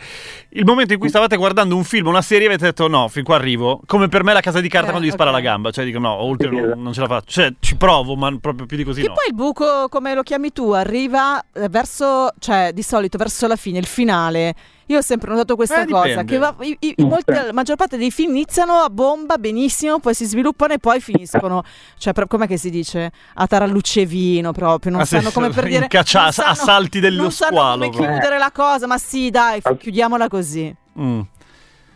il momento in cui stavate guardando un film, una serie, avete detto no, fin qua arrivo, come per me la casa di carta Eh, quando gli spara ok. la gamba, cioè dico no, oltre Sì, non, non ce la faccio, cioè ci provo, ma proprio più di così Che no. poi il buco, come lo chiami tu, arriva eh, verso, cioè di solito verso la fine, il finale. Io ho sempre notato questa Eh, cosa, dipende. che va- i- i- Ok. la maggior parte dei film iniziano a bomba benissimo, poi si sviluppano e poi finiscono, cioè pro- com'è che si dice? A tarallucce e vino proprio, non Ah, sì, sanno come per *laughs* dire... incaccia- non a sanno- salti dello Non sanno squalo, come proprio. chiudere la cosa, ma sì dai, f- Ah. chiudiamola così. Mm.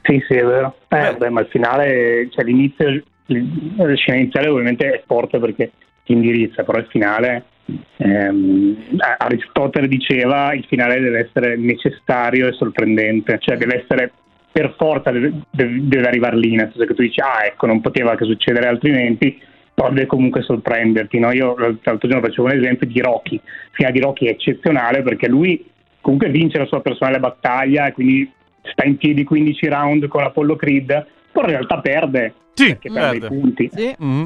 Sì, sì, è vero. Eh, Beh. beh, ma il finale, cioè l'inizio, la scena iniziale ovviamente è forte perché ti indirizza, però il finale, ehm, Aristotele diceva, il finale deve essere necessario e sorprendente, cioè deve essere per forza, deve, deve- arrivare lì, nel senso che tu dici, ah ecco, non poteva che succedere altrimenti, però deve comunque sorprenderti. No? Io l'altro giorno facevo un esempio di Rocky, il finale di Rocky è eccezionale perché lui comunque vince la sua personale battaglia e quindi sta in piedi 15 round con Apollo Creed, però in realtà perde, Sì, perché perde i perde. punti. Sì. Mm.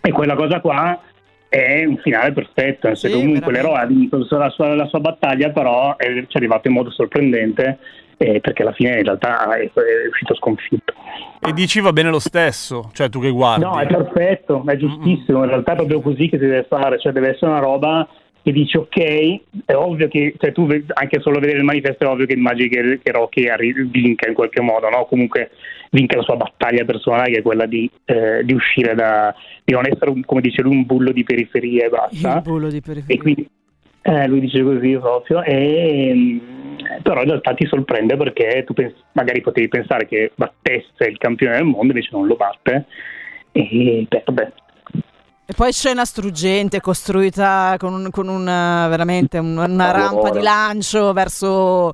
E quella cosa qua è un finale perfetto, nel Sì, comunque veramente. l'eroe ha vinto la sua, la sua battaglia, però è, ci è arrivato in modo sorprendente eh, perché alla fine in realtà è, è uscito sconfitto. E dici va bene lo stesso, cioè tu che guardi. No, è perfetto, è giustissimo, in realtà è proprio così che si deve fare, cioè deve essere una roba che dici ok, è ovvio che cioè, tu anche solo vedere il manifesto è ovvio che immagini che, che Rocky arri- vinca in qualche modo, no? comunque vinca la sua battaglia personale che è quella di, eh, di uscire da, di non essere un- come dice lui un bullo di periferia e Il basta. bullo di E periferia. quindi eh, lui dice così proprio, e, mm, però in realtà ti sorprende perché tu pens- magari potevi pensare che battesse il campione del mondo, invece non lo batte e perde. E poi scena struggente, costruita con, un- con una, veramente un- una rampa di lancio verso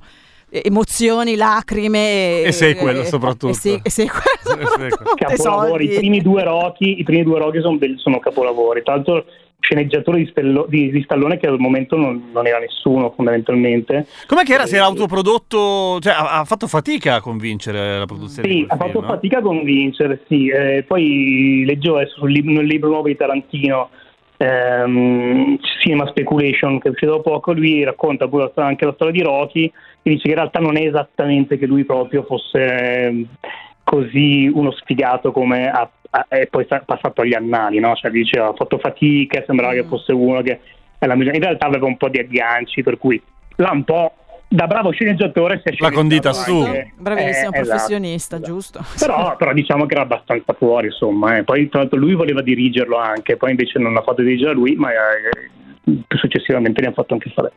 emozioni, lacrime E sequel, soprattutto. E, se- e sequel, sequel. soprattutto, e capolavori. I primi due Rocky, i primi due Rocky sono, belli- sono capolavori. Tra l'altro, sceneggiatore di, Stello- di- di Stallone che al momento non, non era nessuno, fondamentalmente. Com'è che era? Si era Eh, autoprodotto, cioè ha, ha fatto fatica a convincere la produzione Sì, ha quel fatto film, no? fatica a convincere, sì. Eh, poi leggevo adesso sul lib- nel libro nuovo di Tarantino, ehm, Cinema Speculation, che è uscito da poco, lui racconta pure anche la storia di Rocky e dice che in realtà non è esattamente che lui proprio fosse ehm, così uno sfigato come ha, ha- è poi sta- passato agli annali, no? Cioè diceva ha fatto fatica, sembrava Mm. che fosse uno che è la migliore. in realtà aveva un po' di agganci, per cui l'ha un po' da bravo sceneggiatore si è L'ha condita sceneggiato su. anche- Bravissimo, eh, esatto. professionista, giusto? *laughs* Però, però diciamo che era abbastanza fuori, insomma. eh. Poi tra l'altro lui voleva dirigerlo anche, poi invece non l'ha fatto dirigere lui, ma eh, successivamente ne ha fatto anche fare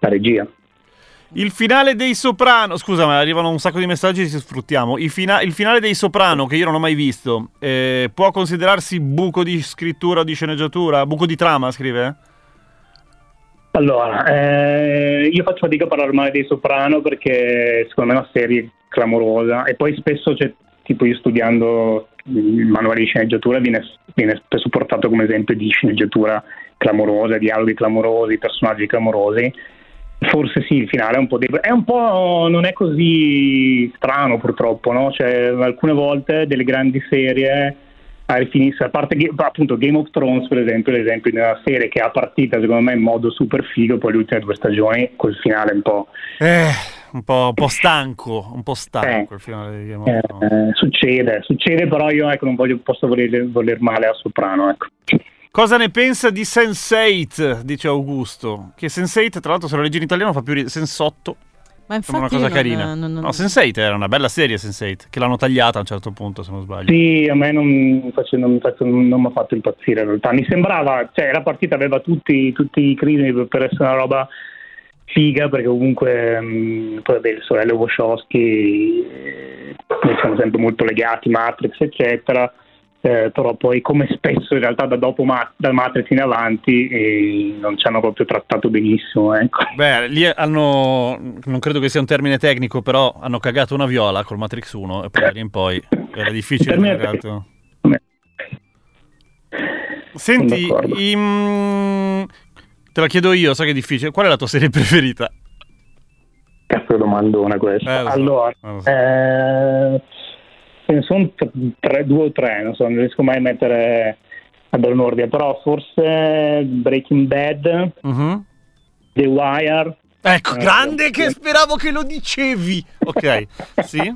la regia. Il finale dei Soprano, scusa, ma arrivano un sacco di messaggi, ci sfruttiamo. Il, fina- il finale dei Soprano, che io non ho mai visto, eh, può considerarsi buco di scrittura o di sceneggiatura? Buco di trama, scrive? Allora, eh, io faccio fatica a parlare male dei Soprano perché secondo me è una serie clamorosa e poi spesso c'è, tipo io studiando il manuale di sceneggiatura viene, viene spesso portato come esempio di sceneggiatura clamorosa, dialoghi clamorosi, personaggi clamorosi. Forse sì, il finale è un po' debole. È un po' non è così strano purtroppo, no? Cioè, alcune volte delle grandi serie a finisse, a parte appunto Game of Thrones per esempio, l'esempio di una serie che ha partita secondo me in modo super figo, poi le ultime due stagioni col finale un po'... Eh, un po', un po stanco, un po' stanco Eh, il finale di Game of Thrones. Eh, succede, succede però io ecco, non voglio, posso voler, voler male a Soprano. Ecco. Cosa ne pensa di Sense8? Dice Augusto. Che Sense8, tra l'altro, se lo leggi in italiano fa più ridere. Sensotto. Ma Sembra infatti una cosa non- carina. non- non- No, Sense8 era una bella serie, Sense8, che l'hanno tagliata a un certo punto, se non sbaglio. Sì, a me non mi ha fatto impazzire in realtà. Mi sembrava, cioè la partita aveva tutti, tutti i crismi per- per essere una roba figa perché comunque mh, poi vabbè, le sorelle Wachowski eh, noi siamo sempre molto legati, Matrix eccetera, eh, però poi come spesso in realtà da dopo Ma- da Matrix in avanti eh, non ci hanno proprio trattato benissimo. Ecco. Beh, lì hanno. Non credo che sia un termine tecnico, però hanno cagato una viola col Matrix 1 e poi da lì in poi era difficile. Termine Senti, d'accordo. i- mm, te la chiedo io, so che è difficile. Qual è la tua serie preferita? Cazzo domandona questa. Eh, so, allora, eh, so. eh, ce ne sono tre, due o tre, non so, non riesco mai a mettere a dare un ordine, però forse Breaking Bad, Mhm. The Wire. Ecco, Eh, grande che speravo che lo dicevi. Ok, *laughs* sì.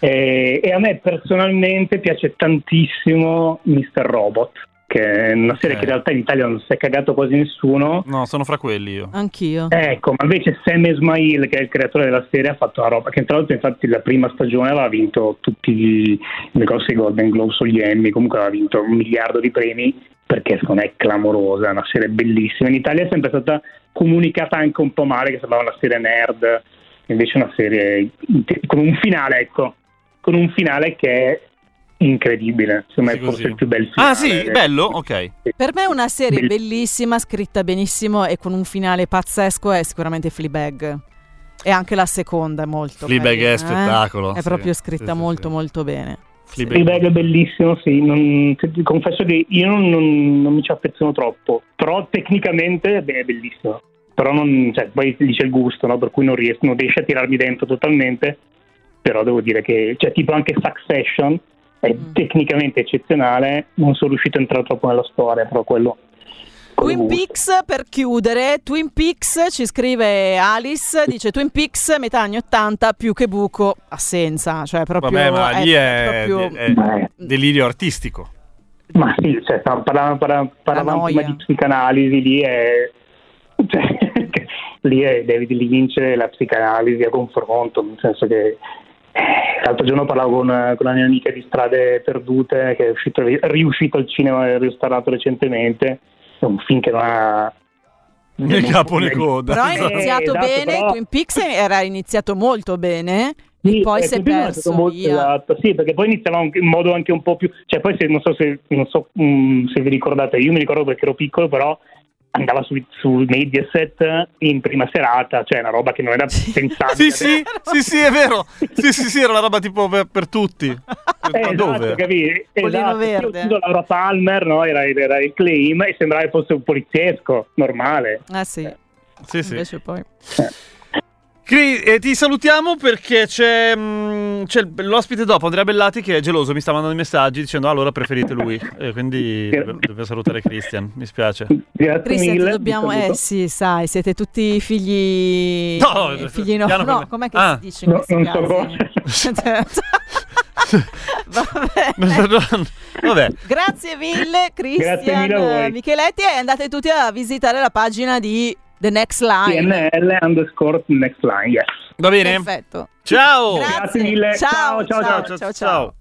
e, e a me personalmente piace tantissimo Mr. Robot, che è una serie Ok. che in realtà in Italia non si è cagato quasi nessuno. No, sono fra quelli io. Anch'io. Ecco, ma invece Sam Esmail, che è il creatore della serie, ha fatto una roba che tra l'altro infatti la prima stagione aveva vinto tutti i i grossi Golden Globes o gli Emmy, comunque aveva vinto un miliardo di premi perché secondo me è clamorosa, è una serie bellissima. In Italia è sempre stata comunicata anche un po' male, che sembrava una serie nerd, invece una serie con un finale, ecco, con un finale che è incredibile, secondo me Sì, è forse così. il più bel finale. Ah, sì, bello? Ok. Per me una serie Bell- bellissima, scritta benissimo e con un finale pazzesco è sicuramente Fleabag. E anche la seconda è molto Fleabag carina, è eh. spettacolo, È sì. proprio scritta Sì, sì, molto sì. molto bene. Fleabag è bellissimo, sì, non, confesso che io non, non- non mi ci affeziono troppo, però tecnicamente beh, è bellissimo, però non, cioè, poi lì c'è il gusto, no? per cui non, riesco, non riesce a tirarmi dentro totalmente, però devo dire che, cioè, tipo anche Succession è Mm. tecnicamente eccezionale, non sono riuscito a entrare troppo nella storia, però quello... Twin. Peaks per chiudere, Twin Peaks ci scrive Alice, dice Twin Peaks metà anni 80 più che buco ha senza, cioè proprio Vabbè, ma lì è, proprio- è Eh, delirio artistico. Ma sì, cioè, parlavamo, parla- parlavamo La prima di psicanalisi, lì è, cioè, *laughs* lì è David Lynch, la psicanalisi a confronto, nel senso che l'altro giorno parlavo con, con una mia amica di Strade Perdute che è uscito, è riuscito al cinema e restaurato recentemente, è un film che non ha... Né non- capo né coda. Però è Eh, iniziato esatto, bene, però- Twin Peaks era iniziato molto bene Sì, e poi eh, si è perso molto esatto. Sì, perché poi iniziava anche in modo anche un po' più. Cioè, poi se, non so se non so mm, se vi ricordate, io mi ricordo perché ero piccolo, però andava su, su Mediaset in prima serata, cioè una roba che non era pensabile. Sì, sì, sì, sì, è vero. Sì, sì, sì, era una roba tipo per, per tutti. Eh, Ma esatto, dove? Pollino Esatto, verde. Io Laura Palmer, no? era, era il claim e sembrava che fosse un poliziesco normale. Eh sì, Sì, sì. invece poi... Cri- eh, ti salutiamo perché c'è, mm, c'è l'ospite dopo, Andrea Bellati, che è geloso, mi sta mandando i messaggi dicendo "Ah, allora preferite lui. *laughs* E quindi deve salutare Christian, mi spiace. Grazie Cristian, ti mille. dobbiamo... Eh sì, sai, siete tutti figli... No, eh, figli no, no, per- com'è che Ah. si dice in No, non so casi? *laughs* Vabbè. *laughs* Vabbè, Grazie mille Cristian Grazie mille eh, Micheletti e andate tutti a visitare la pagina di The Next Line. PNL underscore next line, yes. va bene. Perfetto. Ciao. Grazie. Grazie mille. Ciao, Ciao, ciao, ciao, ciao, ciao, ciao.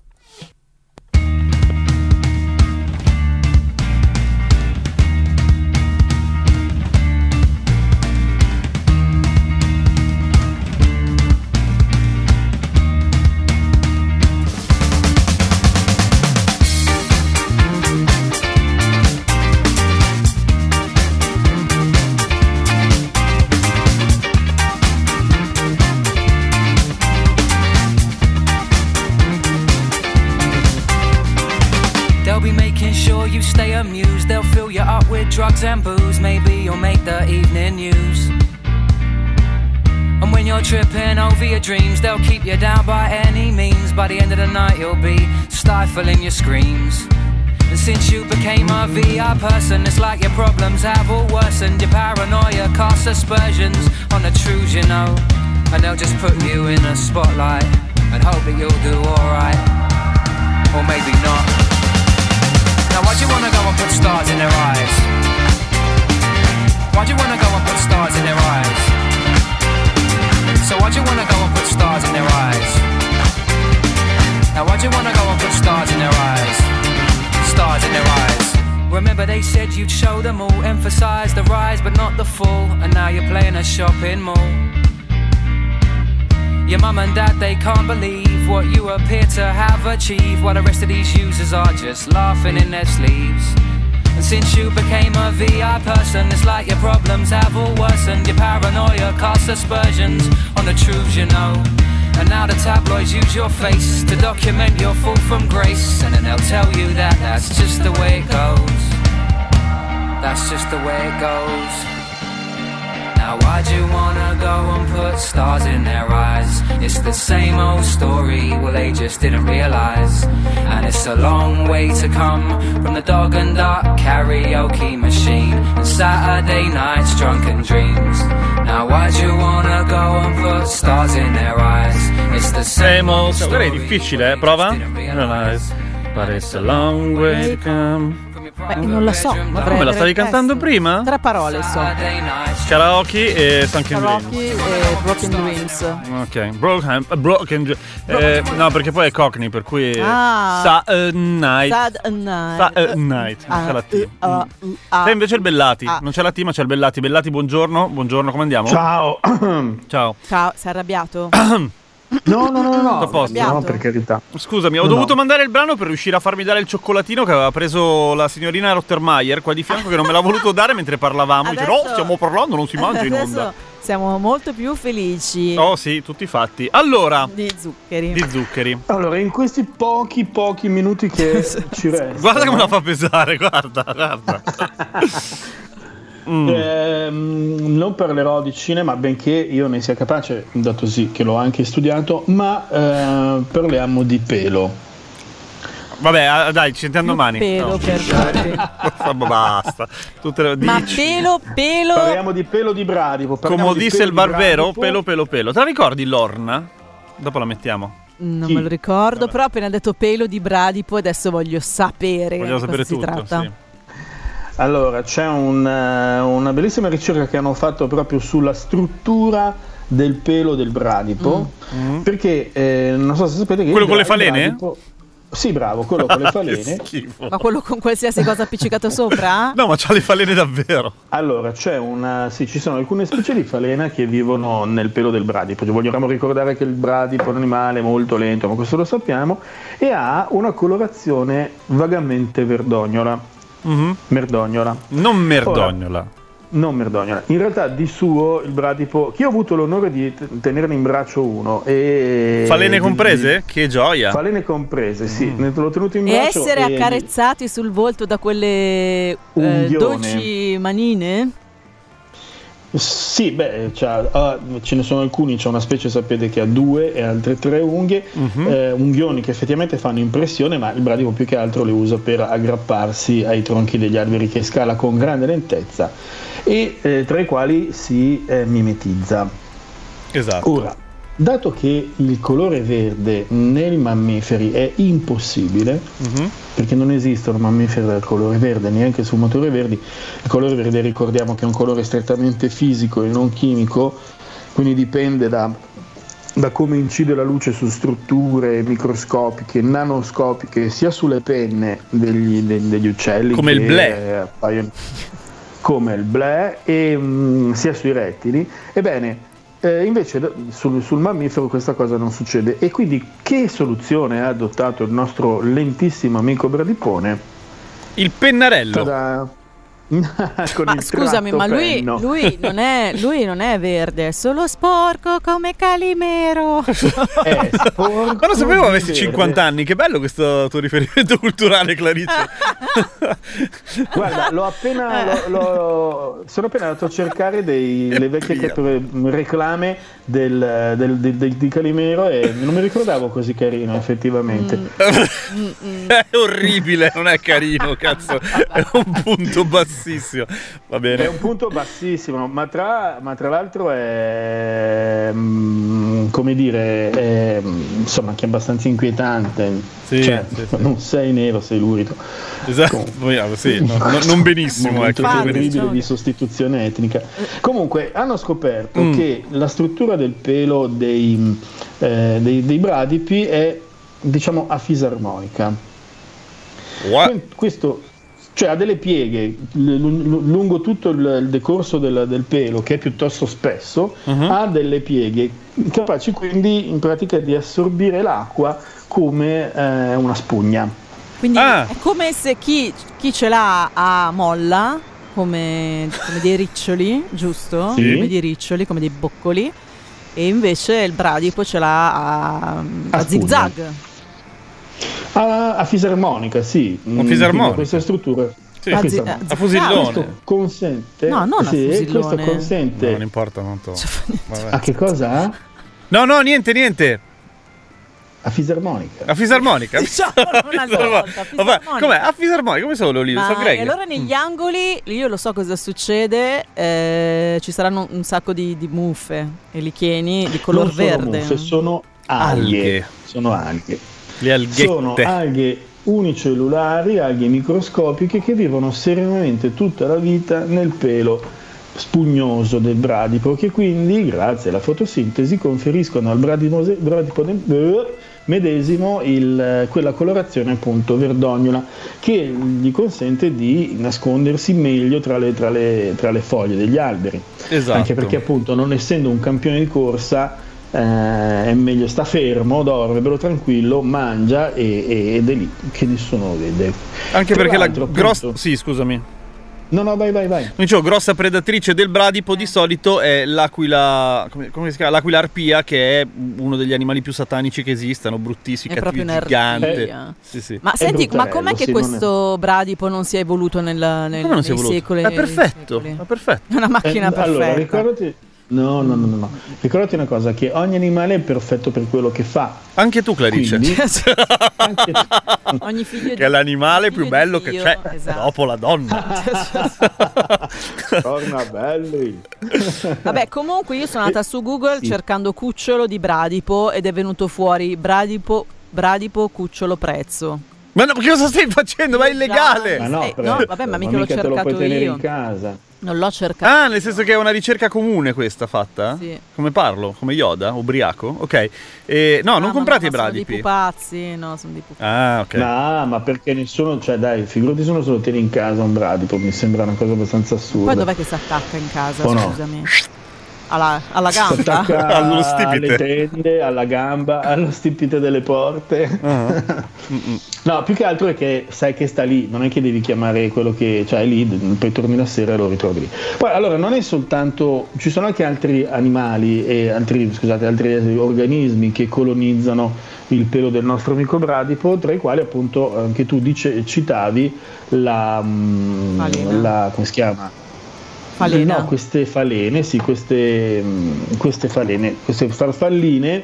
Drugs and booze, maybe you'll make the evening news. And when you're tripping over your dreams, they'll keep you down by any means. By the end of the night, you'll be stifling your screams. And since you became a VI person, it's like your problems have all worsened. Your paranoia casts aspersions on the truths you know. And they'll just put you in a spotlight and hope that you'll do alright. Or maybe not. Now, why'd you wanna go and put stars in their eyes? Why'd you wanna go and put stars in their eyes? So, why'd you wanna go and put stars in their eyes? Now, why'd you wanna go and put stars in their eyes? Stars in their eyes. Remember, they said you'd show them all, emphasize the rise but not the fall. And now you're playing a shopping mall. Your mum and dad, they can't believe what you appear to have achieved, while the rest of these users are just laughing in their sleeves. And since you became a VI person, it's like your problems have all worsened. Your paranoia casts aspersions on the truths you know. And now the tabloids use your face to document your fall from grace. And then they'll tell you that that's just the way it goes. That's just the way it goes. Now why'd you wanna go and put stars in their eyes? It's the same old story, well they just didn't realise. And it's a long way to come from the dog and duck karaoke machine and Saturday nights drunken dreams. Now why'd you wanna go and put stars in their eyes? It's the same old story, well story. difficile, eh? Prova. Realize. But it's a long way to come. Beh, non la so. dovrei Come la stavi cantando prima? Tre parole so. Karaoke e Sunken Dream. Rocky e Broken Dreams. Ok, Broken, broken Dr- eh, No, perché poi è Cockney, per cui. Ah. Sa uh, Night. Sad Night. Sa uh, Night. Non c'è la T. uh, ah. C'è invece il Bellati. Ah. Non c'è la T, ma c'è il Bellati. Bellati, buongiorno. Buongiorno, come andiamo? Ciao. Ciao. Ciao, sei arrabbiato? *coughs* No, no, no, no, posto. No, per carità. Scusami, ho No, dovuto no. mandare il brano per riuscire a farmi dare il cioccolatino che aveva preso la signorina Rottermeier qua di fianco che non me l'ha voluto dare mentre parlavamo. Dice, no, Adesso- stiamo parlando, non si mangia in Adesso onda. siamo molto più felici Oh sì, tutti fatti. Allora, di zuccheri. di zuccheri. Allora, in questi pochi, pochi minuti che *laughs* ci restano. Guarda come la fa pesare, guarda, guarda. *laughs* Mm. ehm, non parlerò di cinema, benché io ne sia capace, dato sì che l'ho anche studiato, ma eh, parliamo di pelo. Vabbè, ah, dai, ci sentiamo domani. Pelo No. per. *laughs* Basta. Tutte le- Ma pelo, pelo. Parliamo di pelo di bradipo. Come di disse il barbero, pelo, pelo, pelo. Te la ricordi Lorna? Dopo la mettiamo. Non Chi? me lo ricordo, Vabbè. però appena detto pelo di bradipo adesso voglio sapere Vogliamo di sapere cosa si tutto. tratta. Sì. Allora, c'è un, eh, una bellissima ricerca che hanno fatto proprio sulla struttura del pelo del bradipo. Mm. Perché eh, non so se sapete che. Quello con le falene? bradipo- Sì, bravo, quello con le *laughs* Che falene. Ma quello con qualsiasi cosa appiccicato sopra? No, ma c'ha le falene davvero. Allora, c'è una. Sì, ci sono alcune specie di falena che vivono nel pelo del bradipo. Ci Vogliamo ricordare che il bradipo è un animale molto lento, ma questo lo sappiamo. E ha una colorazione vagamente verdognola. Mhm. Merdognola. Non merdognola. Non merdognola. In realtà di suo il bradipo, che ho avuto l'onore di t- tenerne in braccio uno e... Falene di- comprese? Che gioia. Falene comprese, sì. Ne l'ho tenuto in E braccio. essere e- accarezzati sul volto da quelle eh, dolci manine? Sì, beh, ah, ce ne sono alcuni, c'è una specie sapete che ha due e altre tre unghie, Mhm. eh, unghioni che effettivamente fanno impressione, ma il bradipo più che altro le usa per aggrapparsi ai tronchi degli alberi che scala con grande lentezza e eh, tra i quali si eh, mimetizza. Esatto. Ora, dato che il colore verde nei mammiferi è impossibile, Mhm. perché non esistono mammiferi dal colore verde, neanche su motori verdi, il colore verde ricordiamo che è un colore strettamente fisico e non chimico, quindi dipende da, da come incide la luce su strutture microscopiche, nanoscopiche, sia sulle penne degli, de- degli uccelli Come il blé. eh, come il blé, e, mm, sia sui rettili. Ebbene, eh, invece sul, sul mammifero questa cosa non succede. E quindi che soluzione ha adottato il nostro lentissimo amico Bradipone? Il pennarello. Tada! *laughs* Con Ma il scusami, ma lui, lui non è, lui non è verde, è solo sporco come Calimero. È sporco *laughs* Ma non sapevo avessi verde. 50 anni, che bello questo tuo riferimento *laughs* culturale, Clarice. Guarda, l'ho appena, l'ho- l'ho- sono appena andato a cercare dei, le vecchie cap- reclame del, del- del- del- di Calimero e non mi ricordavo così carino effettivamente. Mm. È orribile, non è carino, cazzo. È un punto bassissimo. Va È bene. un punto bassissimo, ma tra, ma tra l'altro è mm, come dire, è, mm, insomma, che è abbastanza inquietante. Sì, Cioè, sì, sì. non sei nero, sei lurido. Esatto. Poi, ah, sì, no, no, non benissimo, momento ecco. terribile di sostituzione etnica. Comunque hanno scoperto Mm. che la struttura del pelo dei, eh, dei, dei bradipi è diciamo a fisarmonica. What? Que- Questo cioè ha delle pieghe lungo tutto il, il decorso del, del pelo che è piuttosto spesso, Mhm. ha delle pieghe capaci quindi in pratica di assorbire l'acqua come eh, una spugna. Quindi Ah. è come se chi, chi ce l'ha a molla, come, come dei riccioli, giusto? Sì. Come dei riccioli, come dei boccoli. E invece il bradipo ce l'ha a, a A zigzag. A, a fisarmonica, sì. A Mm, fisarmonica. Questa struttura. Sì. a A zi- fisarmonica. a A fusillone. Questo consente. No, non a sì, fusillone. Questo consente. Non importa tanto. Vabbè. a che cosa? No, no, niente, niente. A fisarmonica. A fisarmonica. Diciamo una Fisarmonica. volta, Vabbè, fisarmonica. com'è? A fisarmonica, come sono lì? Sono e allora negli angoli, io lo so cosa succede, eh, ci saranno un sacco di, di muffe e licheni di color non sono verde. muffe, sono alghe. Alghe. Sono alghe. Sono alghe unicellulari, alghe microscopiche che vivono serenamente tutta la vita nel pelo spugnoso del bradipo che quindi grazie alla fotosintesi conferiscono al bradipo, bradipo eh, medesimo il- quella colorazione appunto verdognola che gli consente di nascondersi meglio tra le, tra le- tra le foglie degli alberi Esatto. anche perché appunto non essendo un campione di corsa eh, è meglio sta fermo, dorme, bello tranquillo, mangia e- e- ed è lì che nessuno lo vede. Anche Tra perché la grossa... appunto- Sì, scusami. No, no, vai, vai, vai. Dicevo, grossa predatrice del bradipo di solito è l'aquila, come, come si chiama? L'aquila arpia, che è uno degli animali più satanici che esistano, bruttissimi, È proprio cattivi, gigante. Sì, sì. Ma È senti, ma com'è che sì, non è- questo bradipo non si è evoluto nel, nel, Come non si è nei voluto? secoli? È perfetto, secoli? è perfetto. È una macchina Eh, perfetta. Allora, ricordati... No, no, no, no. Ricordati una cosa, che ogni animale è perfetto per quello che fa. Anche tu, Clarice. Quindi, *laughs* anche... Ogni figlio che è l'animale più bello che c'è esatto. dopo la donna. *laughs* Torna belli. Vabbè, comunque io sono andata su Google cercando cucciolo di bradipo ed è venuto fuori bradipo, bradipo cucciolo prezzo. Ma no, che cosa stai facendo? Ma è illegale! Ma no, Eh, no, vabbè, ma mica l'ho te lo puoi cercato tenere io. in casa. Non l'ho cercato. Ah, nel senso che è una ricerca comune questa fatta? Sì. Come parlo? Come Yoda? Ubriaco? Ok. E, no, Ah, non comprate no, i ma Sono bradipi. dei pupazzi, no, sono dei pupazzi. Ah, ok. No, ma perché nessuno, cioè dai, figurati se uno se lo tiene in casa un bradipo, mi sembra una cosa abbastanza assurda. Poi dov'è che si attacca in casa, O no? Alla, alla gamba? Allo stipite. alle tende, alla gamba, *laughs* allo stipite delle porte. Mm-mm. *laughs* No, più che altro è che sai che sta lì, non è che devi chiamare quello che c'hai lì, poi torni la sera e lo ritrovi lì. Poi allora non è soltanto, ci sono anche altri animali e altri, scusate, altri organismi che colonizzano il pelo del nostro amico bradipo, tra i quali appunto anche tu dice, citavi la, mm, la come si chiama? Falena. No, queste falene, sì, queste, mm, queste falene, queste farfalline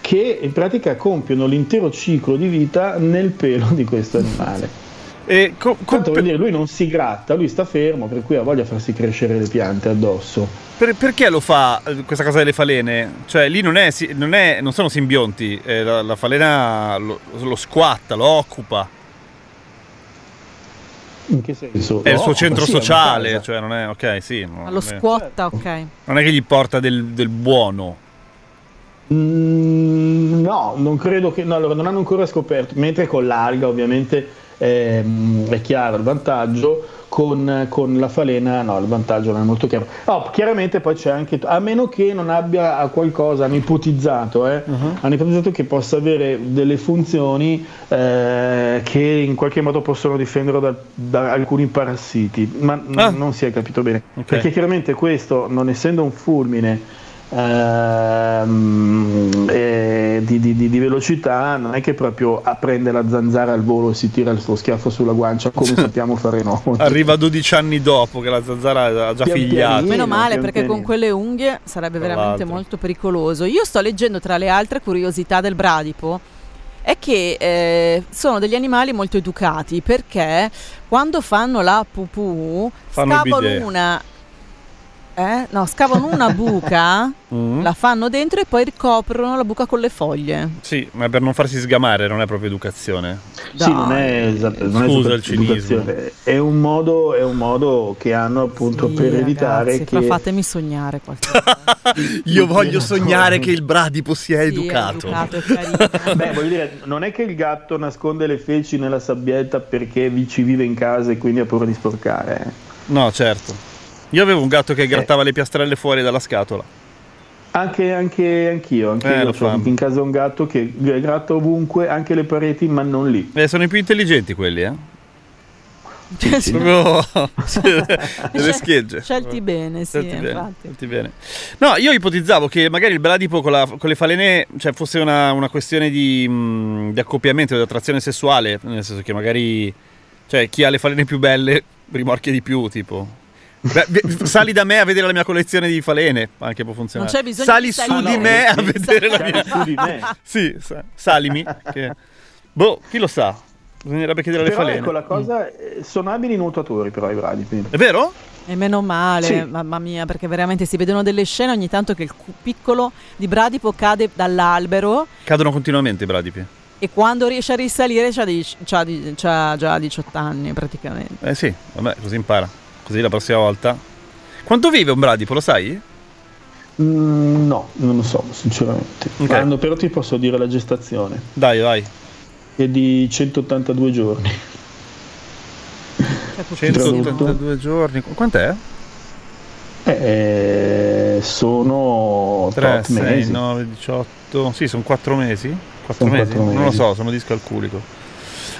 che in pratica compiono l'intero ciclo di vita nel pelo di questo animale. E co- co- Tanto dire, lui non si gratta, lui sta fermo, per cui ha voglia di farsi crescere le piante addosso. per- perché lo fa eh, questa cosa delle falene? Cioè, lì non, è, non, è- non sono simbionti, eh, la, la falena lo, lo squatta, lo occupa. In che senso? È il No, suo centro sì, sociale, cioè non è ok, sì. no, Ma lo non è- squatta, ok. Non è che gli porta del, del buono. Mm, no, non credo che. No, allora non hanno ancora scoperto. Mentre con l'alga, ovviamente, ehm, è chiaro il vantaggio. Con, con la falena, no, il vantaggio non è molto chiaro. No, chiaramente poi c'è anche. A meno che non abbia qualcosa, hanno ipotizzato, eh, Uh-huh. hanno ipotizzato che possa avere delle funzioni eh, che in qualche modo possono difenderlo da, da alcuni parassiti, ma n- Ah. non si è capito bene. Ok. Perché chiaramente questo, non essendo un fulmine ehm, eh, di, di- di- velocità, non è che proprio prende la zanzara al volo e si tira il suo schiaffo sulla guancia come sappiamo fare noi. *laughs* Arriva 12 anni dopo che la zanzara ha già Pian figliato. pianino. Meno male pian perché con pianino. quelle unghie sarebbe Tra veramente l'altro. molto pericoloso. Io sto leggendo tra le altre curiosità del bradipo è che eh, sono degli animali molto educati perché quando fanno la pupù Fanno scavano bidet. una eh? No, scavano una buca, *laughs* Mm. la fanno dentro e poi ricoprono la buca con le foglie. Sì, ma per non farsi sgamare non è proprio educazione. Sì, non è, esatto, non è Scusa il soltanto cinismo. educazione, È un, modo, è un modo che hanno appunto Sì, per ragazzi, evitare che... fatemi sognare qualcosa. *laughs* Io voglio sognare che il bradipo sia Sì, educato. educato. *laughs* Beh, voglio dire, non è che il gatto nasconde le feci nella sabbietta perché vi ci vive in casa e quindi ha paura di sporcare. eh. No, certo. Io avevo un gatto che grattava le piastrelle fuori dalla scatola. Anche, anche anch'io, anche Eh, io fanno. in casa un gatto che gratta ovunque, anche le pareti, ma non lì. Eh, sono i più intelligenti quelli, eh. Sì. *laughs* Proprio *laughs* delle schegge. Scelti bene, sì, Scelti bene, infatti. scelti bene. No, io ipotizzavo che magari il bradipo con, la- con le falene cioè, fosse una, una questione di, mh, di accoppiamento, di attrazione sessuale, nel senso che magari cioè, chi ha le falene più belle rimorchia di più, tipo. Beh, sali da me a vedere la mia collezione di falene, anche può funzionare. Non c'è bisogno Sali di su di me a vedere la Sali mia. su di me. *laughs* Sì, sa- salimi. che- Boh, chi lo sa? Bisognerebbe chiedere alle falene. ecco la cosa, eh, sono abili nuotatori però i bradipi. È vero? E meno male, Sì. mamma mia, perché veramente si vedono delle scene ogni tanto che il piccolo di Bradipo cade dall'albero Cadono continuamente i bradipi. e quando riesce a risalire c'ha, di- c'ha di- c'ha già 18 anni praticamente. Eh sì, vabbè, così impara. Così la prossima volta. Quanto vive un bradipo, lo sai? Mm, no, non lo so, sinceramente. Ok. Hanno, però ti posso dire la gestazione, Dai, vai. è di 182 giorni. Cioè, pochissimo. 182 giorni. Qu- Quant'è? Eh, sono 3, 3 6, mesi. 9, 18. Sì, sono 4 mesi. 4 Sono mesi? quattro Non lo mesi. so, sono discalculico.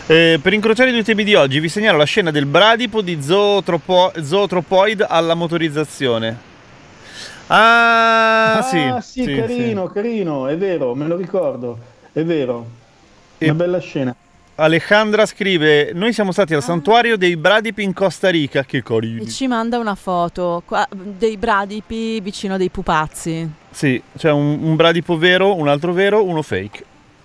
Eh, per incrociare i due temi di oggi vi segnalo la scena del bradipo di Zootropo- Zootropoid alla motorizzazione. Ah, sì, Ah, sì, sì, carino, carino, è vero, me lo ricordo, è vero. E- Una bella scena. Alejandra scrive: Noi siamo stati al santuario dei bradipi in Costa Rica. Che E carini. ci manda una foto qua- dei bradipi vicino a dei pupazzi. Sì, c'è un, un bradipo vero, un altro vero, uno fake.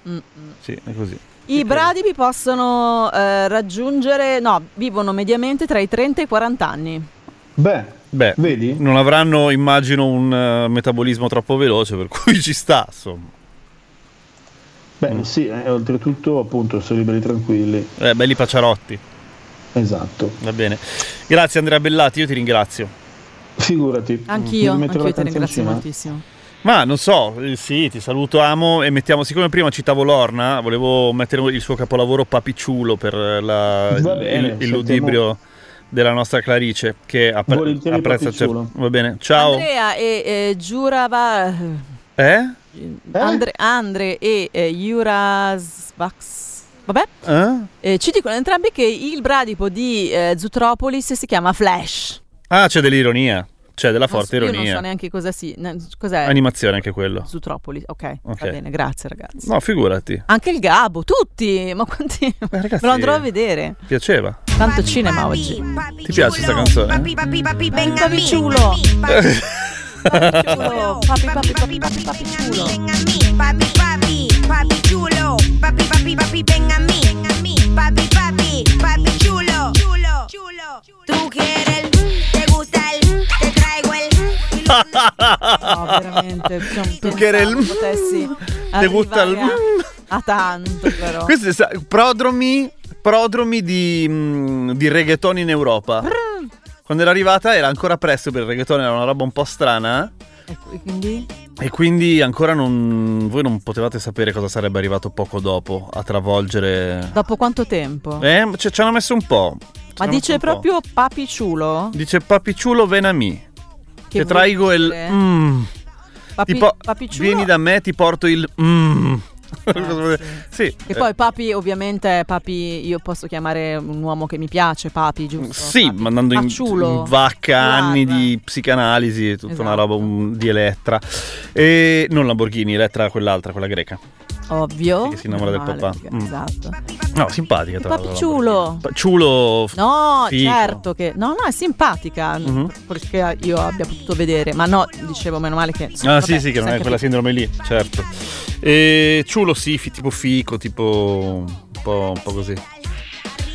Mm-mm. Sì, è così. I bradipi possono eh, raggiungere, no, vivono mediamente tra i 30 e i 40 anni. Beh, Beh, vedi? non avranno, immagino, un eh, metabolismo troppo veloce, per *laughs* cui ci sta, insomma. Beh, Mm. sì, eh, oltretutto appunto sono liberi tranquilli. Eh, belli paciarotti, Esatto. va bene. Grazie Andrea Bellati, io ti ringrazio. Figurati. Anch'io, anch'io ti ringrazio moltissimo. Ma non so, eh, sì, ti saluto, amo e mettiamo, siccome prima citavo Lorna, volevo mettere il suo capolavoro Papicciulo per la- bene, il, il ludibrio della nostra Clarice che appre- Volentieri apprezza certo. Va bene, ciao. Andrea e eh, Giurava... Eh? Andre, Andre e eh, Jurasvax... Vabbè, Eh? eh, ci dicono entrambi che il bradipo di eh, Zootropolis si chiama Flash. Ah, c'è dell'ironia, c'è della Non forte so- io ironia. non so neanche cosa si... ne- Cos'è? Animazione anche quello. Zootropolis, ok, Ok. va bene, grazie ragazzi. No, figurati. Anche il Gabo, tutti, ma quanti... Eh, ragazzi, Me lo andrò a vedere. Piaceva. Tanto cinema oggi. Ti piace questa canzone? *laughs* Papi, papi, papi, Papi. Papi, Papi chulo, papi, papi, papi, papi, papi mí. Papi, papi, papi chulo. Papi, papi, papi, ven a mí. Papi, papi, papi chulo. Chulo. Tú quieres te gusta el, No, veramente. cioè, Tu che eri il- potessi gusta il- arrivare a, a tanto, però. Questo è sa- prodromi, prodromi di, mm, di reggaeton in Europa. Quando era arrivata era ancora presto per il reggaeton, era una roba un po' strana. E qui- quindi? E quindi ancora non, voi non potevate sapere cosa sarebbe arrivato poco dopo a travolgere... Dopo quanto tempo? Eh, ci hanno messo un po'. Ci Ma dice proprio papi ciulo? Dice papiciulo ven Che, vuol traigo il... Mm. Papi, tipo, papi ciulo? vieni da me, ti porto il... Mm. *laughs* Vuol dire? sì. E poi papi, ovviamente, papi, io posso chiamare un uomo che mi piace, papi, giusto? Sì, Papi. mandando in, in vacca anni Guarda. di psicanalisi, tutta una Esatto. roba un- di Elettra. E non Lamborghini, Elettra quell'altra, quella greca. Ovvio. Che si innamora del papà. Mm. Esatto. No, simpatica tra l'altro. ciulo. Ciulo. No, Figo. certo che... No, no, è simpatica, Mhm. perché io abbia potuto vedere, ma no, dicevo, meno male che... Ah, vabbè, sì, sì, che non è quella più- sindrome lì, certo. E ciulo, sì, tipo fico, tipo un po', un po' così.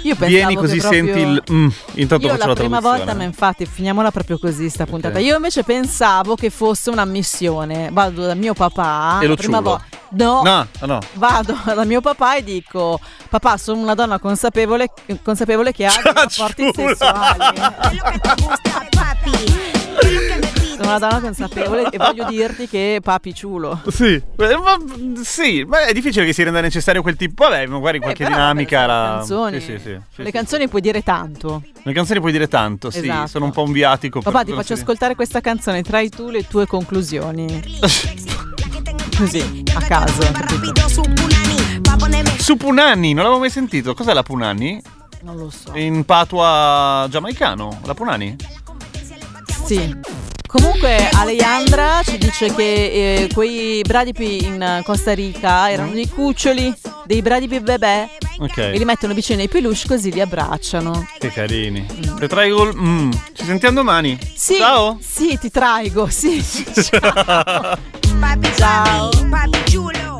Io pensavo Vieni che così, proprio- senti il. Mm, intanto Io faccio la la, prima volta, ma infatti finiamola proprio così sta puntata. Io invece pensavo che fosse una missione. Vado da mio papà. E lo prima volta. No, No, no. Vado *laughs* da mio papà e dico: Papà, sono una donna consapevole, consapevole che ha rapporti sessuali. ¿Qué es lo que te gusta, papi? Sono una donna consapevole e voglio dirti che papi ciulo. Sì, eh, ma, sì, ma è difficile che si renda necessario quel tipo. Vabbè, magari qualche Eh, però, dinamica vabbè. Le canzoni, Sì, sì, sì, sì, le sì, canzoni puoi dire tanto. sì. Le canzoni puoi dire tanto, sì. Esatto. Sono un po' un viatico. Papà, ti faccio ascoltare questa canzone, trai tu le tue conclusioni. *laughs* Così, a caso. Su Punani, non l'avevo mai sentito. Cos'è la Punani? Non lo so. In patua giamaicano, la Punani? Sì. Comunque Alejandra ci dice che eh, quei bradipi in Costa Rica erano dei cuccioli, dei bradipi bebè Ok. e li mettono vicino ai peluche così li abbracciano. Che carini. Te traigo il... Mm. Ci sentiamo domani. Sì, Ciao. sì, ti traigo, sì. *laughs* Ciao. chulo.